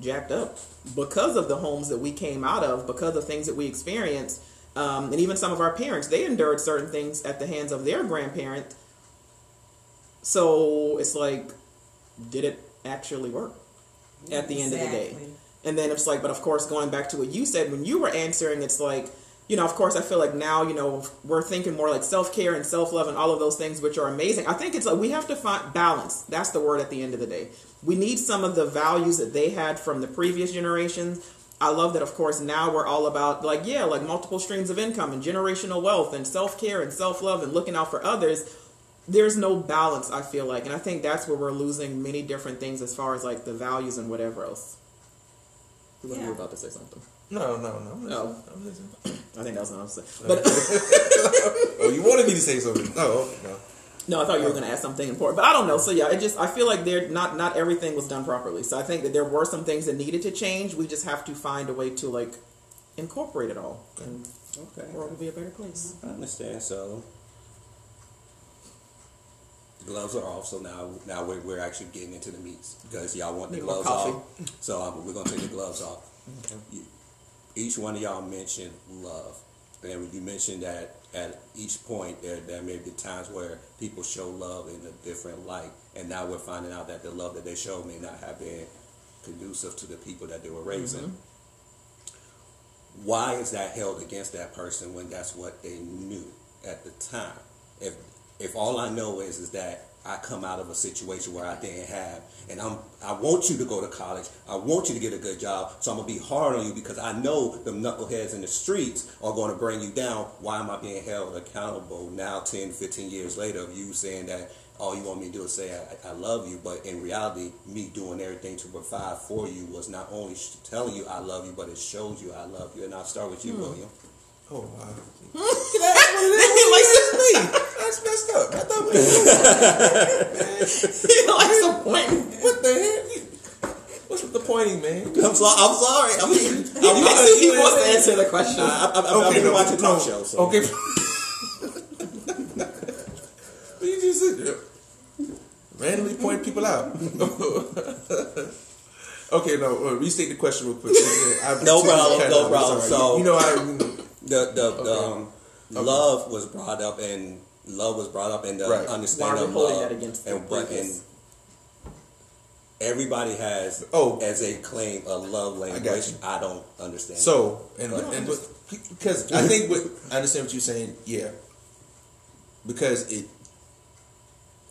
jacked up because of the homes that we came out of, because of things that we experienced, um, and even some of our parents, they endured certain things at the hands of their grandparent. So it's like, did it actually work at the end of the day? And then it's like, but of course, going back to what you said when you were answering, it's like, you know, of course, I feel like now, you know, we're thinking more like self care and self love and all of those things, which are amazing. I think it's like we have to find balance. That's the word at the end of the day. We need some of the values that they had from the previous generations. I love that, of course, now we're all about like, yeah, like multiple streams of income and generational wealth and self care and self love and looking out for others. There's no balance, I feel like. And I think that's where we're losing many different things as far as like the values and whatever else. You Yeah. were about to say something. No, no, no. I'm. No. I'm listening. I think that was what I was saying. But oh, you wanted me to say something? No, okay, no. no, I thought you were going to ask something important. But I don't know. So yeah, it just I feel like there not not everything was done properly. So I think that there were some things that needed to change. We just have to find a way to like incorporate it all, and Okay. the world will be a better place. I understand. So the gloves are off. So now, now we're, we're actually getting into the meats because y'all want the Need gloves off. So um, we're gonna take the gloves off. You- Each one of y'all mentioned love, and you mentioned that at each point there there may be times where people show love in a different light, and now we're finding out that the love that they show may not have been conducive to the people that they were raising. Mm-hmm. Why is that held against that person when that's what they knew at the time? If if all I know is is that I come out of a situation where I didn't have, and I'm I want you to go to college, I want you to get a good job, so I'm gonna be hard on you because I know the knuckleheads in the streets are gonna bring you down. Why am I being held accountable now, 10, 15 years later, of you saying that all you want me to do is say I, I love you, but in reality, me doing everything to provide for you was not only telling you I love you, but it shows you I love you. And I'll start with you, hmm. William. Oh wow. That's what it is. Like, me. That's messed up. I thought we he likes to point. what the heck? What's with the pointing, man? I'm, so, I'm sorry. I mean, He, he, he wants to answer the question. I, I, I, I've been no, watching no. talk shows. So. Okay. But you just sit there, randomly point people out. okay, no. Uh, restate the question real quick. I- No problem, no problem. So- you know, I the the, the Okay. love was brought up and love was brought up and the Right. understanding Why are of love that against the and what and everybody has Oh. as a claim a love language. got you. I don't understand. So and, Go and what- because I think what I understand what you're saying, yeah. Because it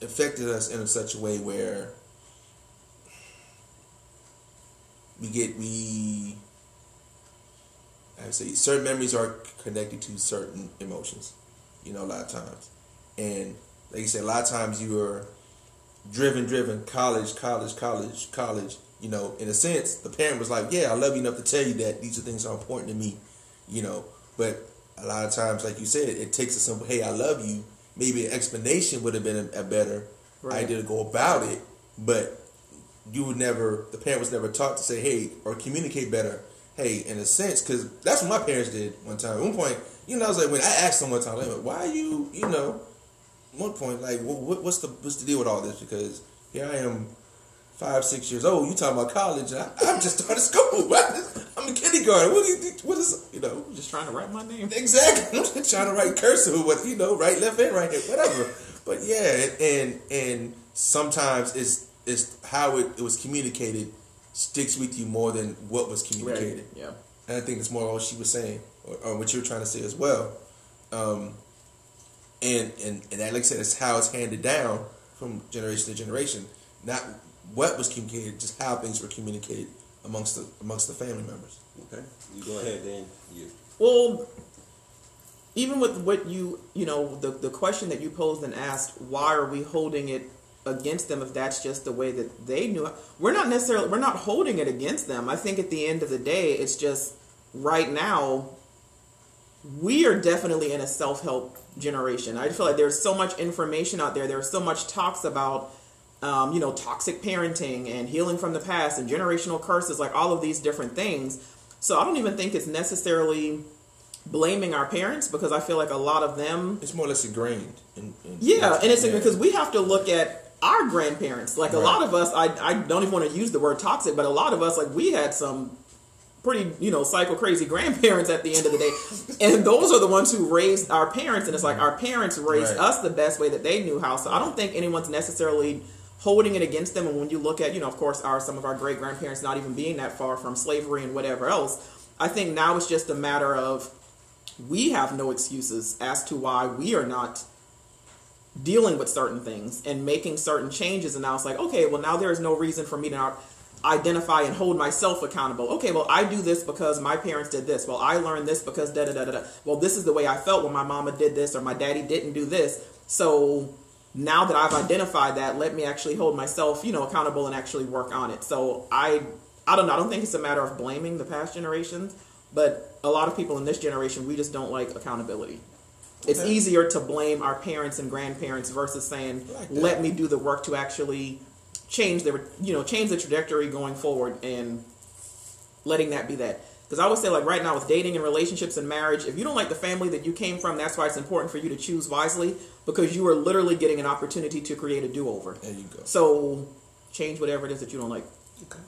affected us in such a way where we get we I would say certain memories are connected to certain emotions, you know, a lot of times. And like you said, a lot of times you are driven, driven, college, college, college, college. You know, in a sense, the parent was like, "Yeah, I love you enough to tell you that these are things that are important to me." You know, but a lot of times, like you said, it takes a simple, "Hey, I love you." Maybe an explanation would have been a, a better Right. idea to go about it, but you would never. The parent was never taught to say, "Hey," or communicate better. Hey, in a sense, because that's what my parents did one time. At one point, you know, I was like, when I asked them one time, like, "Why are you?" You know, one point, like, what, what, what's the what's the deal with all this? Because here I am, five, six years old. You talking about college? And I, I've just started school. I'm in kindergarten. What do you think? What is you know? I'm just trying to write my name. Exactly. I'm just trying to write cursive, what you know, right, left, and right, hand, whatever. But yeah, and and sometimes it's it's how it, it was communicated sticks with you more than what was communicated. Yeah. And I think it's more all she was saying, or, or what you were trying to say as well. Um, and and and that, like I said, it's how it's handed down from generation to generation. Not what was communicated, just how things were communicated amongst the amongst the family members. okay, you go ahead then. You. Well, even with what you, you know, the, the question that you posed and asked, why are we holding it against them if that's just the way that they knew it? We're not necessarily, we're not holding it against them. I think at the end of the day, it's just right now, we are definitely in a self help generation. I feel like there's so much information out there. There's so much talks about, um, you know, toxic parenting and healing from the past and generational curses, like all of these different things. So I don't even think it's necessarily blaming our parents because I feel like a lot of them It's more or less ingrained. In, in yeah, and it's yeah. because we have to look at our grandparents. Like a lot of us, I, I don't even want to use the word toxic, but a lot of us, like we had some pretty, you know, psycho crazy grandparents at the end of the day. and those are the ones who raised our parents. And it's like our parents raised Right. us the best way that they knew how. So I don't think anyone's necessarily holding it against them. And when you look at, you know, of course, our some of our great grandparents not even being that far from slavery and whatever else. I think now it's just a matter of we have no excuses as to why we are not dealing with certain things and making certain changes. And now it's like okay well now there is no reason for me to not identify and hold myself accountable. Okay well i do this because my parents did this. Well i learned this because da da da da da. Well this is the way i felt when my mama did this or my daddy didn't do this. So now that i've identified that let me actually hold myself you know accountable and actually work on it. So i i don't know. I don't think it's a matter of blaming the past generations but a lot of people in this generation we just don't like accountability it's Okay. easier to blame our parents and grandparents versus saying, Like "Let me do the work to actually change the you know change the trajectory going forward and letting that be that." Because I would say, like right now with dating and relationships and marriage, if you don't like the family that you came from, that's why it's important for you to choose wisely because you are literally getting an opportunity to create a do over. There you go. So change whatever it is that you don't like. Okay.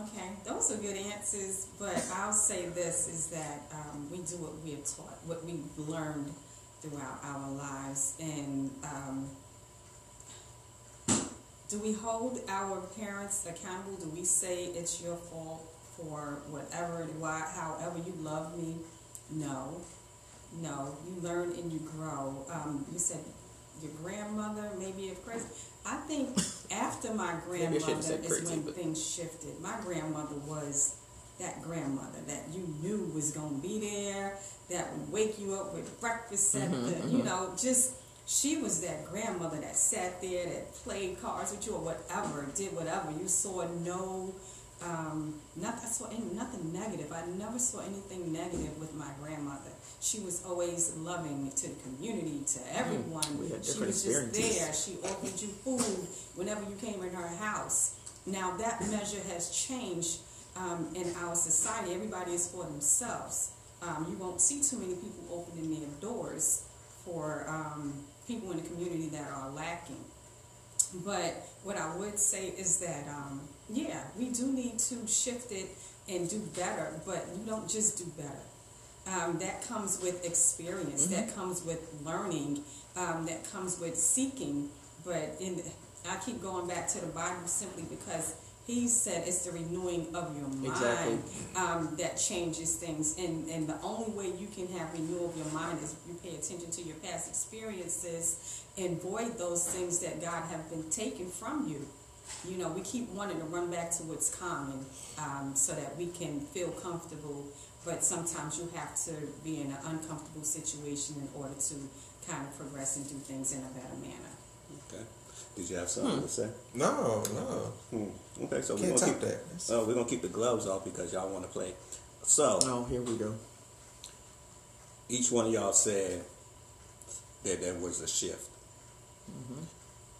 Okay, those are good answers, but I'll say this is that um, we do what we are taught, what we've learned throughout our lives, and um, do we hold our parents accountable? Do we say it's your fault for whatever, why, however you love me? No, no. You learn and you grow. Um, you said your grandmother, maybe if crazy. I think after my Maybe I shouldn't grandmother is crazy, when but- things shifted. My grandmother was that grandmother that you knew was gonna be there, that would wake you up with breakfast at Mm-hmm, the, you know, just she was that grandmother that sat there, that played cards with you or whatever, did whatever. You saw no, um, not, I saw any, nothing negative. I never saw anything negative with my grandmother. She was always loving to the community, to everyone. Mm, had she was just there. She offered you food whenever you came in her house. Now that measure has changed um, in our society. Everybody is for themselves. Um, you won't see too many people opening their doors for um, people in the community that are lacking. But what I would say is that, um, yeah, we do need to shift it and do better, but you don't just do better. Um, that comes with experience, that comes with learning, um, that comes with seeking. But in, I keep going back to the Bible simply because he said it's the renewing of your mind Exactly. um, that changes things. And, and the only way you can have renewal of your mind is you pay attention to your past experiences and void those things that God have been taken from you. You know, we keep wanting to run back to what's common um, so that we can feel comfortable, but sometimes you have to be in an uncomfortable situation in order to kind of progress and do things in a better manner. Okay. Did you have something to say? No, no. Hmm. Okay, so we're gonna keep that. That's- uh, we're gonna keep the gloves off because y'all want to play. So Oh, here we go. each one of y'all said that there was a shift.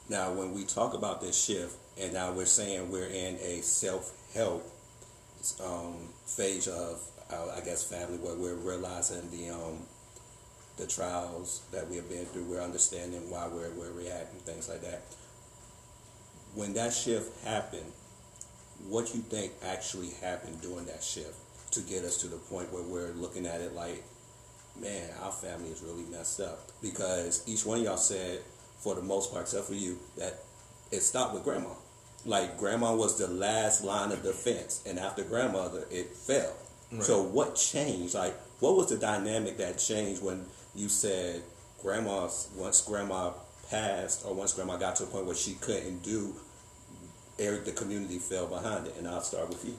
Now, when we talk about this shift, and now we're saying we're in a self-help um, phase of, I guess, family, where we're realizing the um, the trials that we have been through. We're understanding why we're we're and things like that. When that shift happened, what you think actually happened during that shift to get us to the point where we're looking at it like, man, our family is really messed up because each one of y'all said, for the most part, except for you, that it stopped with grandma. Like grandma was the last line of defense, and after grandmother, it fell. So what changed? Like, what was the dynamic that changed when you said grandma's once grandma passed, or once grandma got to a point where she couldn't do, Eric, the community fell behind it, and I'll start with you.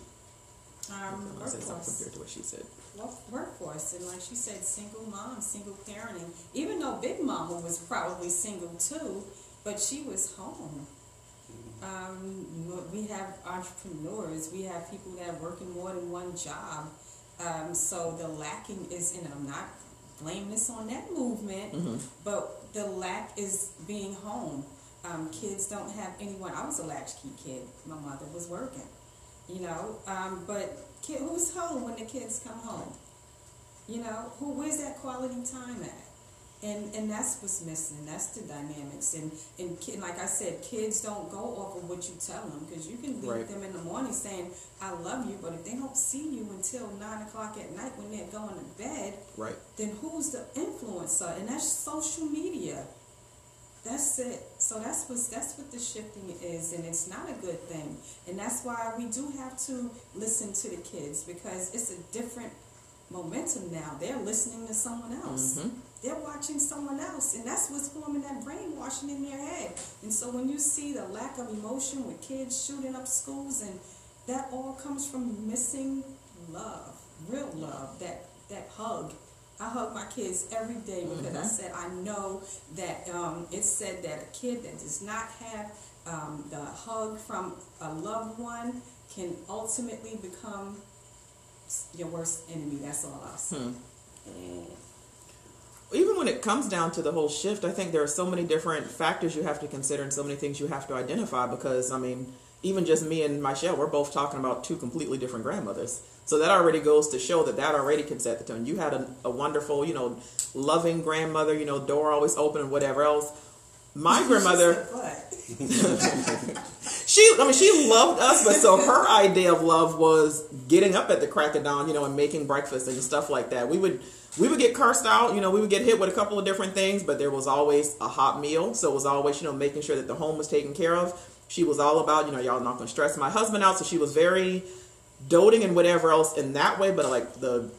Um, I said something workforce. compared to what she said. Well, workforce and like she said, single mom, single parenting. Even though Big Mama was probably single too, but she was home. Um, we have entrepreneurs. We have people that are working more than one job. Um, so the lacking is, and I'm not blaming this on that movement, but the lack is being home. Um, kids don't have anyone. I was a latchkey kid. My mother was working you know. Um, but kid, who's home when the kids come home? You know, who where's that quality time at? And and that's what's missing. That's the dynamics. And and kid, like I said, kids don't go off of what you tell them because you can leave Right. them in the morning saying I love you, but if they don't see you until nine o'clock at night when they're going to bed, Right. then who's the influencer? And that's social media. That's it. So that's what that's what the shifting is, and it's not a good thing. And that's why we do have to listen to the kids because it's a different momentum now. They're listening to someone else. Mm-hmm. They're watching someone else, and that's what's forming that brainwashing in their head. And so when you see the lack of emotion with kids shooting up schools, and that all comes from missing love, real love, that that hug. I hug my kids every day because I said I know that um, it said that a kid that does not have um, the hug from a loved one can ultimately become your worst enemy. That's all I'll say. Even when it comes down to the whole shift, I think there are so many different factors you have to consider and so many things you have to identify because, I mean, even just me and Michelle, we're both talking about two completely different grandmothers. So that already goes to show that that already can set the tone. You had a, a wonderful, you know, loving grandmother, you know, door always open and whatever else. My grandmother, she, I mean, she loved us, but so her idea of love was getting up at the crack of dawn, you know, and making breakfast and stuff like that. We would, we would get cursed out, you know, we would get hit with a couple of different things, but there was always a hot meal. So it was always, you know, making sure that the home was taken care of. She was all about, you know, y'all not going to stress my husband out. So she was very doting and whatever else in that way, but like the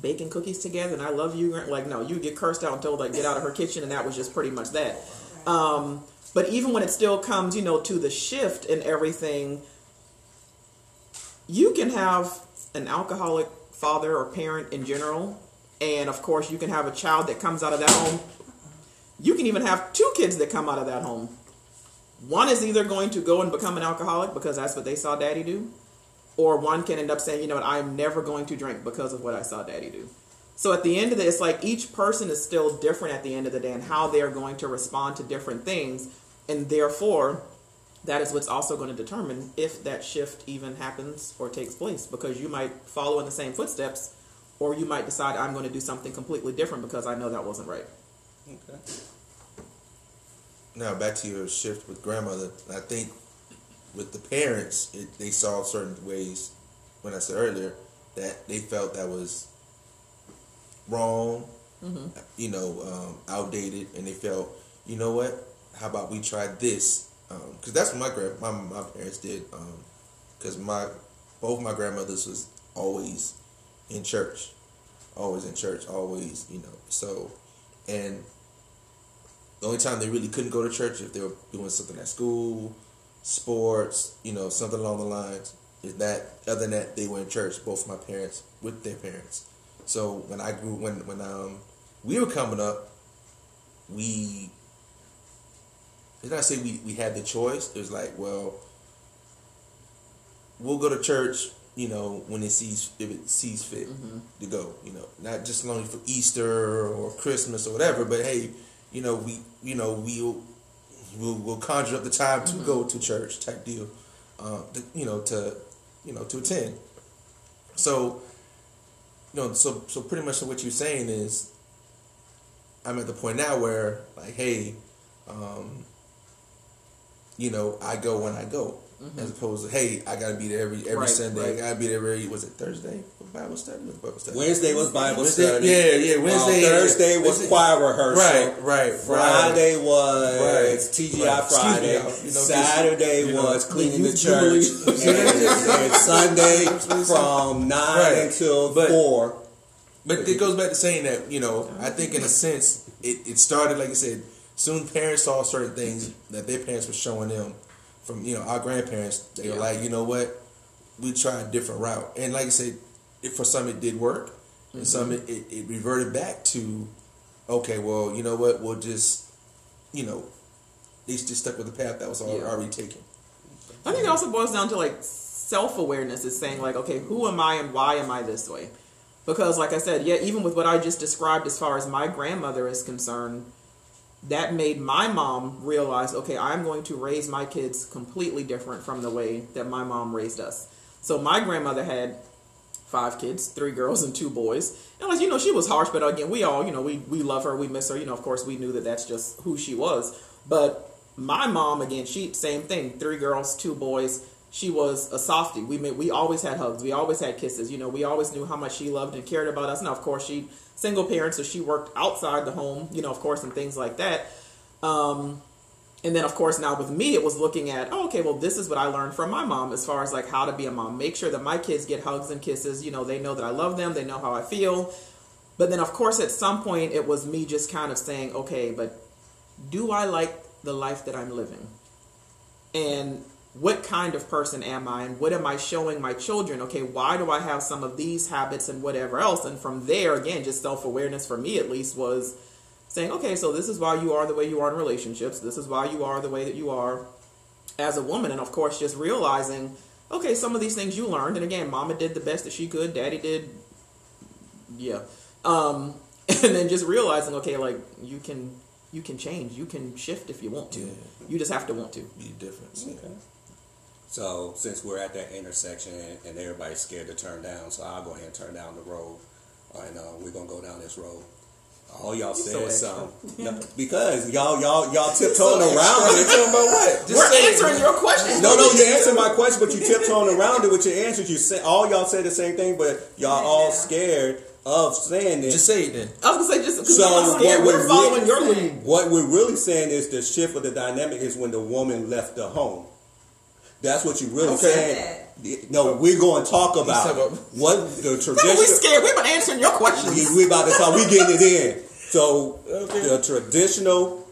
baking cookies together and I love you. Like, no, you get cursed out and told like get out of her kitchen, and that was just pretty much that. Um, but even when it still comes, you know, to the shift and everything, you can have an alcoholic father or parent in general, and of course, you can have a child that comes out of that home. You can even have two kids that come out of that home. One is either going to go and become an alcoholic because that's what they saw daddy do, or one can end up saying, you know what, I'm never going to drink because of what I saw daddy do. So at the end of it, it's like each person is still different at the end of the day and how they're going to respond to different things. And therefore, that is what's also going to determine if that shift even happens or takes place because you might follow in the same footsteps or you might decide I'm going to do something completely different because I know that wasn't right. Okay. Now back to your shift with grandmother. I think with the parents, it, they saw certain ways. When I said earlier that they felt that was wrong, mm-hmm. you know, um, outdated, and they felt, you know what? How about we try this? Um, because that's what my grand my, my parents did. Um, because my both my grandmothers was always in church, always in church, always you know. So, and the only time they really couldn't go to church if they were doing something at school, sports, you know, something along the lines. Is that other than that they were in church, both my parents with their parents. So when I grew when when um we were coming up, we did not say we, we had the choice? It was like, well, we'll go to church, you know, when it sees if it sees fit to go, you know, not just only for Easter or Christmas or whatever, but hey, you know, we you know we'll we'll, we'll conjure up the time to go to church type deal, uh, to, you know, to you know to attend. So, you know, so so pretty much what you're saying is, I'm at the point now where like, hey, um, you know, I go when I go, as opposed to hey, I gotta be there every every Right, Sunday. right. I gotta be there every was it Thursday for Bible study? Was Bible study? Wednesday was Bible Wednesday- study. yeah, yeah, Wednesday- Um, Thursday was Wednesday- choir rehearsal. Right, right, Friday was Right. TGI. Excuse me, Friday. y'all. Know, Saturday you know, was cleaning the church. and, and Sunday from nine until But- four. But it goes back to saying that, you know, I think in a sense, it, it started, like I said, soon parents saw certain things that their parents were showing them from, you know, our grandparents. They were like, you know what, we tried a different route. And like I said, it, for some it did work, and mm-hmm. some it, it, it reverted back to, okay, well, you know what, we'll just, you know, they just stuck with the path that was al- Yeah. already taken. I think it also boils down to like self awareness is saying like, okay, who am I and why am I this way? Because like I said, yeah, even with what I just described as far as my grandmother is concerned, that made my mom realize, okay, I'm going to raise my kids completely different from the way that my mom raised us. So my grandmother had five kids, three girls and two boys. And like you know, she was harsh, but again, we all you know we we love her, we miss her. You know, of course, we knew that that's just who she was. But my mom, again, she same thing, three girls, two boys. She was a softie. We made, we always had hugs. We always had kisses. You know, we always knew how much she loved and cared about us. Now, of course, she single parent, so she worked outside the home. You know, of course, and things like that. Um, and then, of course, now with me, it was looking at, oh, okay, well, this is what I learned from my mom as far as like how to be a mom. Make sure that my kids get hugs and kisses. You know, they know that I love them, they know how I feel. But then, of course, at some point, it was me just kind of saying, okay, but do I like the life that I'm living? And what kind of person am I? And what am I showing my children? Okay, why do I have some of these habits and whatever else? And from there, again, just self awareness for me at least was saying, okay, so this is why you are the way you are in relationships. This is why you are the way that you are as a woman. And of course, just realizing, okay, some of these things you learned. And again, mama did the best that she could, daddy did, yeah. Um, and then just realizing, okay, like you can. You can change. You can shift if you want to. Yeah. You just have to want to. Be different. difference. Okay. So since we're at that intersection and, and everybody's scared to turn down, so I'll go ahead and turn down the road, and uh, we're gonna go down this road. All y'all so said extra. something No, because y'all y'all y'all tiptoeing around You're it. talking about what? Just We're say it. answering your question. No, no, you're answering my question, but you tiptoeing around it with your answers. You say all y'all say the same thing, but y'all all Yeah. scared of saying it. Just say it then. I was gonna say just because So we're scared, what we're we're following really your lead. What we're really saying is the shift of the dynamic is when the woman left the home. That's what you really Okay. saying. No, we're going to talk about uh, what the No, we scared. We've been answering your questions. We, we about to talk. We getting it in. So Okay. the traditional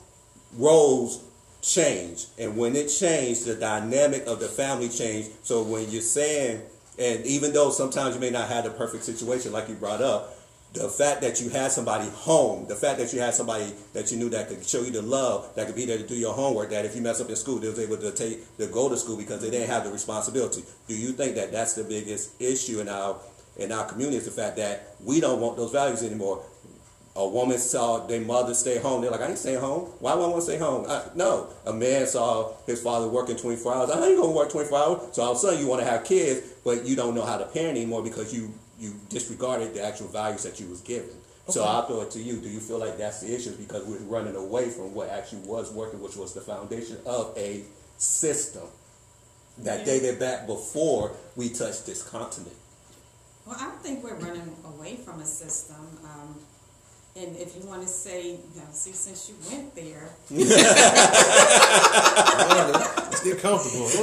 roles change, and when it changed, the dynamic of the family changed. So when you're saying, and even though sometimes you may not have the perfect situation, like you brought up, the fact that you had somebody home, the fact that you had somebody that you knew that could show you the love, that could be there to do your homework, that if you mess up in school, they was able to take to go to school because they didn't have the responsibility. Do you think that that's the biggest issue in our in our community? Is the fact that we don't want those values anymore. A woman saw their mother stay home. They're like, I ain't staying home. Why would I want to stay home? I, no. A man saw his father working 24 hours. I ain't going to work 24 hours. So all of a sudden you want to have kids, but you don't know how to parent anymore because you, you disregarded the actual values that you was given. So I'll throw it to you. Do you feel like that's the issue? Because we're running away from what actually was working, which was the foundation of a system that Yeah. dated back before we touched this continent. Well, I don't think we're running away from a system. Um, and if you want to say, you know, see, since you went there, Let's get comfortable.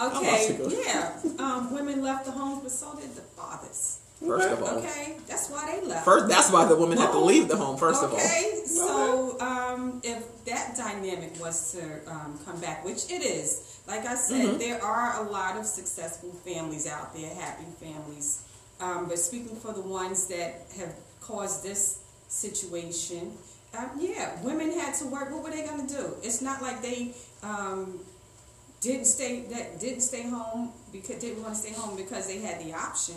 All right. okay, yeah, um, women left the homes, but so did the fathers. First of all, Okay, that's why they left. first that's why the women had to leave the home. First of all, Okay, so um, if that dynamic was to um, come back, which it is, like I said, Mm-hmm. there are a lot of successful families out there, happy families. Um, but speaking for the ones that have caused this situation, um, yeah, women had to work. What were they going to do? It's not like they um, didn't stay that didn't stay home because didn't want to stay home because they had the option.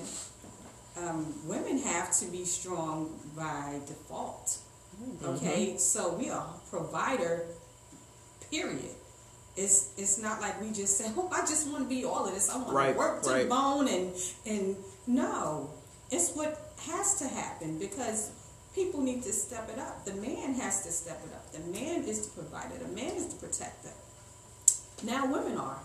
Um, women have to be strong by default. Okay, so we are provider. Period. It's it's not like we just say, "Oh, I just want to be all of this. I want Right, to work to the right. bone," and and no, it's what has to happen because people need to step it up. The man has to step it up. The man is the provider. The man is the protector. Now women are.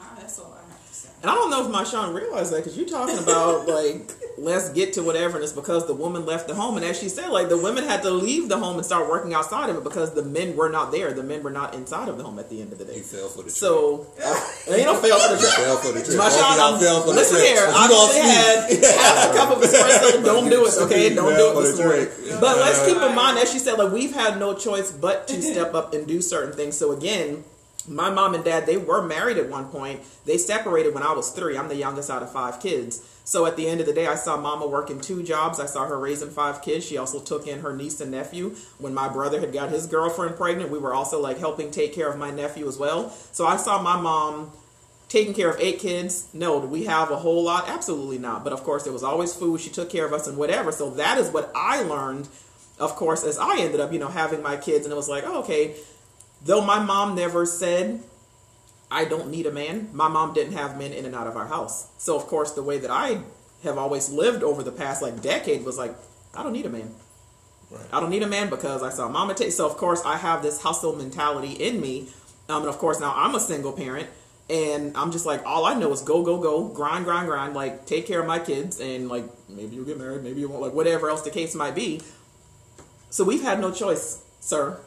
Ah, that's all I have to say. and I don't know if Marshawn realized that because you're talking about like let's get to whatever, and it's because the woman left the home, and as she said, like the women had to leave the home and start working outside of it because the men were not there. The men were not inside of the home at the end of the day. You fell for the trick. So uh, ain't no fail for the trick. fell for the trick. Marshawn, Both of I'm, fell for the listen trick. here. I you gonna only had half a cup of espresso. Don't do it, okay? Don't do it for this the morning. But let's keep in mind, as she said, like we've had no choice but to step up and do certain things. So again, my mom and dad, they were married at one point. They separated when I was three. I'm the youngest out of five kids. So at the end of the day, I saw mama working two jobs. I saw her raising five kids. She also took in her niece and nephew. When my brother had got his girlfriend pregnant, we were also like helping take care of my nephew as well. So I saw my mom taking care of eight kids no did we have a whole lot absolutely not but of course there was always food she took care of us and whatever so that is what i learned of course as i ended up you know having my kids and it was like oh, okay though my mom never said i don't need a man my mom didn't have men in and out of our house so of course the way that i have always lived over the past like decade was like i don't need a man Right. I don't need a man because I saw mama take. So of course I have this hustle mentality in me, um, and of course now I'm a single parent, and I'm just like all I know is go go go, grind grind grind, like take care of my kids, and like maybe you'll get married, maybe you won't, like whatever else the case might be. So we've had no choice, sir.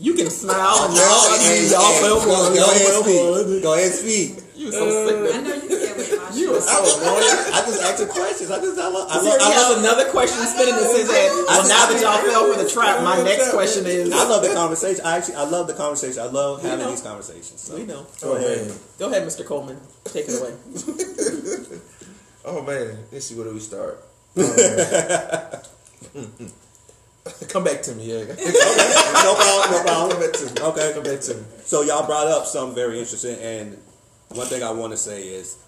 You can smile and y'all, Hey, y'all hey, feel go, good, go y'all ahead feel and speak. Go ahead and speak. You so sick. I know you get with my You are so annoying. I just asked you questions. I just I love. I love, I love, another question spinning in his head. Well, now that y'all fell for the trap, my next question is. I love the conversation. I actually I love the conversation. I love having know. these conversations. So. We know. Oh man. Go ahead, Mr. Coleman. Take it away. Oh man. Let's see where do we start. Um, Come back to me, yeah. no problem. No problem. Come back to me. Okay. Come back to me. So y'all brought up something very interesting, and one thing I want to say is,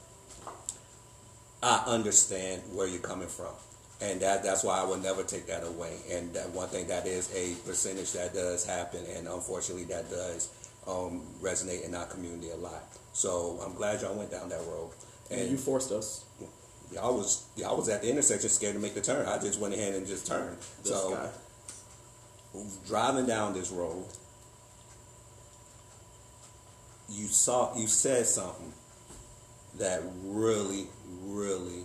I understand where you're coming from, and that that's why I will never take that away. And that one thing that is a percentage that does happen, and unfortunately that does um, resonate in our community a lot. So I'm glad y'all went down that road. And you forced us. y'all was y'all was at the intersection scared to make the turn. I just went ahead and just turned. This so guy. Driving down this road, you saw you said something that really, really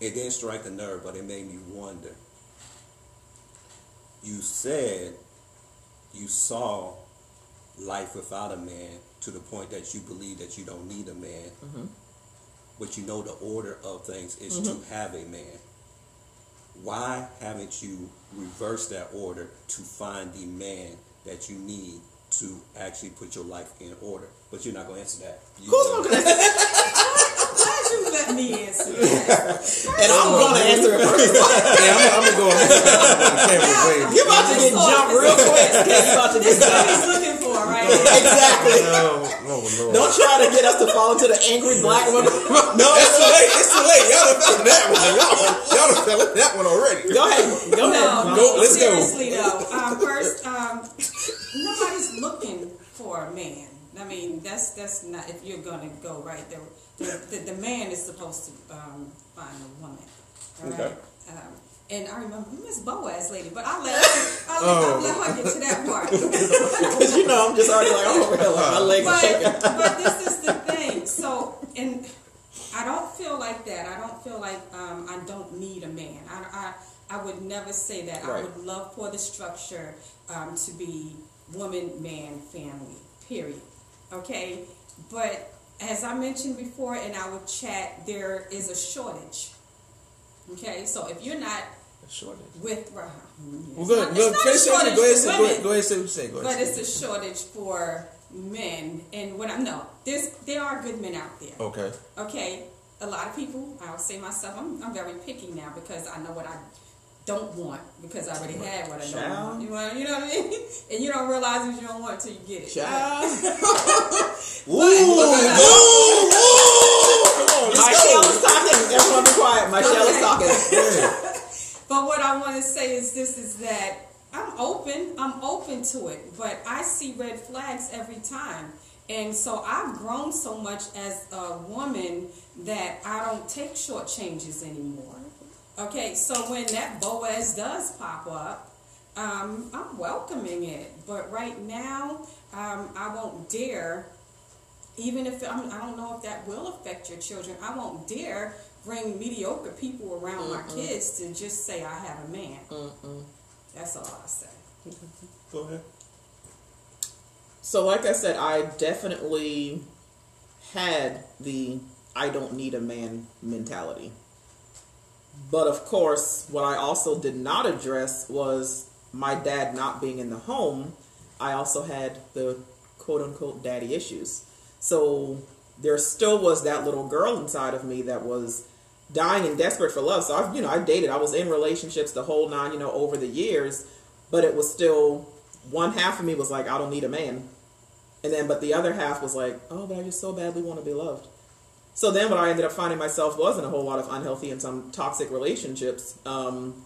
it didn't strike a nerve, but it made me wonder. You said you saw life without a man to the point that you believe that you don't need a man, mm-hmm. but you know the order of things is mm-hmm. to have a man. Why haven't you reversed that order to find the man that you need to actually put your life in order? But you're not going to answer that. You Who's gonna Why'd you let me answer that? And I'm gonna answer it first. Yeah, I'm, I'm gonna go on the camera about to get jumped real quick. Okay, you about to This get is what jumped. he's looking for, right? Exactly. No, oh Lord. Don't try to get us to fall into the angry black woman. No, It's too late. It's too late. Y'all done fell that one. Y'all, y'all done fell that one already. go ahead. Go ahead. No, Go, no, let's go. seriously though. Um, first, um, nobody's looking for a man. I mean, that's that's not if you're gonna go right there. The, the, the man is supposed to um, find a woman. All right. Okay. Um, and I remember Miss Boaz lady, but I'll let I'll, I'll let her get to that part. Because you know, I'm just already like, I'm over like my legs are shaking. but, but this is the thing. So, and I don't feel like that. I don't feel like um, I don't need a man. I, I, I would never say that. I would love for the structure um, to be woman, man, family, period. Okay? But as I mentioned before in our chat, there is a shortage. Okay? So if you're not Shortage. with. Well, Well, go ahead. it's Go, not finish shortage Go ahead. for Say, go, ahead go ahead. Say what you say. Go ahead But it's a shortage for men, and when I no, there's there are good men out there. Okay. Okay, a lot of people. I'll say myself, I'm I'm very picky now because I know what I don't want because I already had what I don't want. You know, you know what I mean? And you don't realize what you don't want until you get it. Child. My shell is talking. Everyone be quiet. Michelle is talking. But what I want to say is this: is that I'm open. I'm open to it, but I see red flags every time, and so I've grown so much as a woman that I don't take short changes anymore. Okay, so when that Boaz does pop up, um, I'm welcoming it. But right now, um, I won't dare even if I'm, I don't know if that will affect your children, I won't dare bring mediocre people around my kids to just say I have a man. That's all I say. Mm-hmm. Go ahead. So, like I said, I definitely had the I don't need a man mentality. But of course, what I also did not address was my dad not being in the home. I also had the quote unquote daddy issues. So there still was that little girl inside of me that was dying and desperate for love. So I've, you know, I dated. I was in relationships the whole nine, you know, over the years. But it was still one half of me was like, I don't need a man, and then but the other half was like, oh, but I just so badly want to be loved. So then what I ended up finding myself was in a whole lot of unhealthy and some toxic relationships. Um,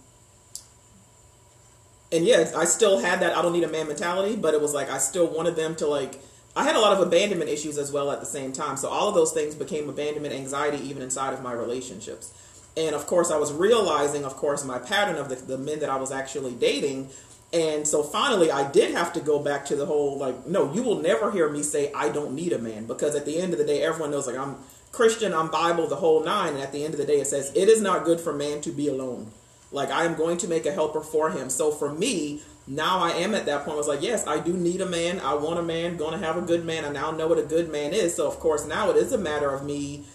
and yeah, I still had that I don't need a man mentality, but it was like I still wanted them to like. I had a lot of abandonment issues as well at the same time. So all of those things became abandonment anxiety even inside of my relationships. And of course, I was realizing, of course, my pattern of the, the men that I was actually dating. And so finally, I did have to go back to the whole like, no, you will never hear me say I don't need a man because at the end of the day, everyone knows like I'm Christian, I'm Bible, the whole nine. And at the end of the day, it says it is not good for man to be alone. Like I am going to make a helper for him. So for me, now I am at that point. I was like, yes, I do need a man. I want a man. Going to have a good man. I now know what a good man is. So of course now it is a matter of me.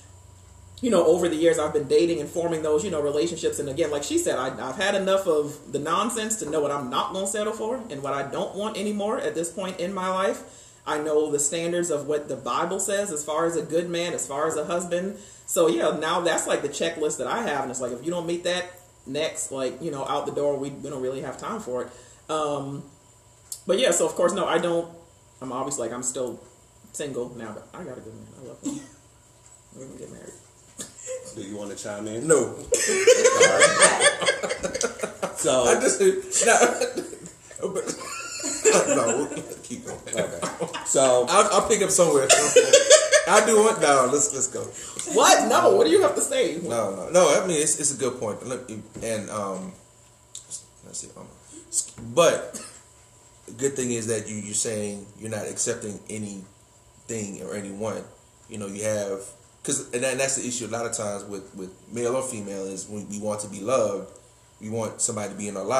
You know, over the years I've been dating and forming those, you know, relationships. And again, like she said, I, I've had enough of the nonsense to know what I'm not going to settle for and what I don't want anymore at this point in my life. I know the standards of what the Bible says as far as a good man, as far as a husband. So yeah, now that's like the checklist that I have, and it's like if you don't meet that next, like you know, out the door, we, we don't really have time for it. Um, but yeah, so of course, no, I don't. I'm obviously like I'm still single now, but I got a good man. I love him. We're gonna get married. Do you want to chime in? No. So I just no. but, no. Keep going. okay. So I'll, I'll pick up somewhere. I do want no. Let's let's go. What? No. What do you have to say? No, no, no. I mean, it's, it's a good point. And um, let's see. Um, but the good thing is that you you're saying you're not accepting anything or anyone. You know, you have because and, that, and that's the issue. A lot of times with with male or female is when we want to be loved, we want somebody to be in our life.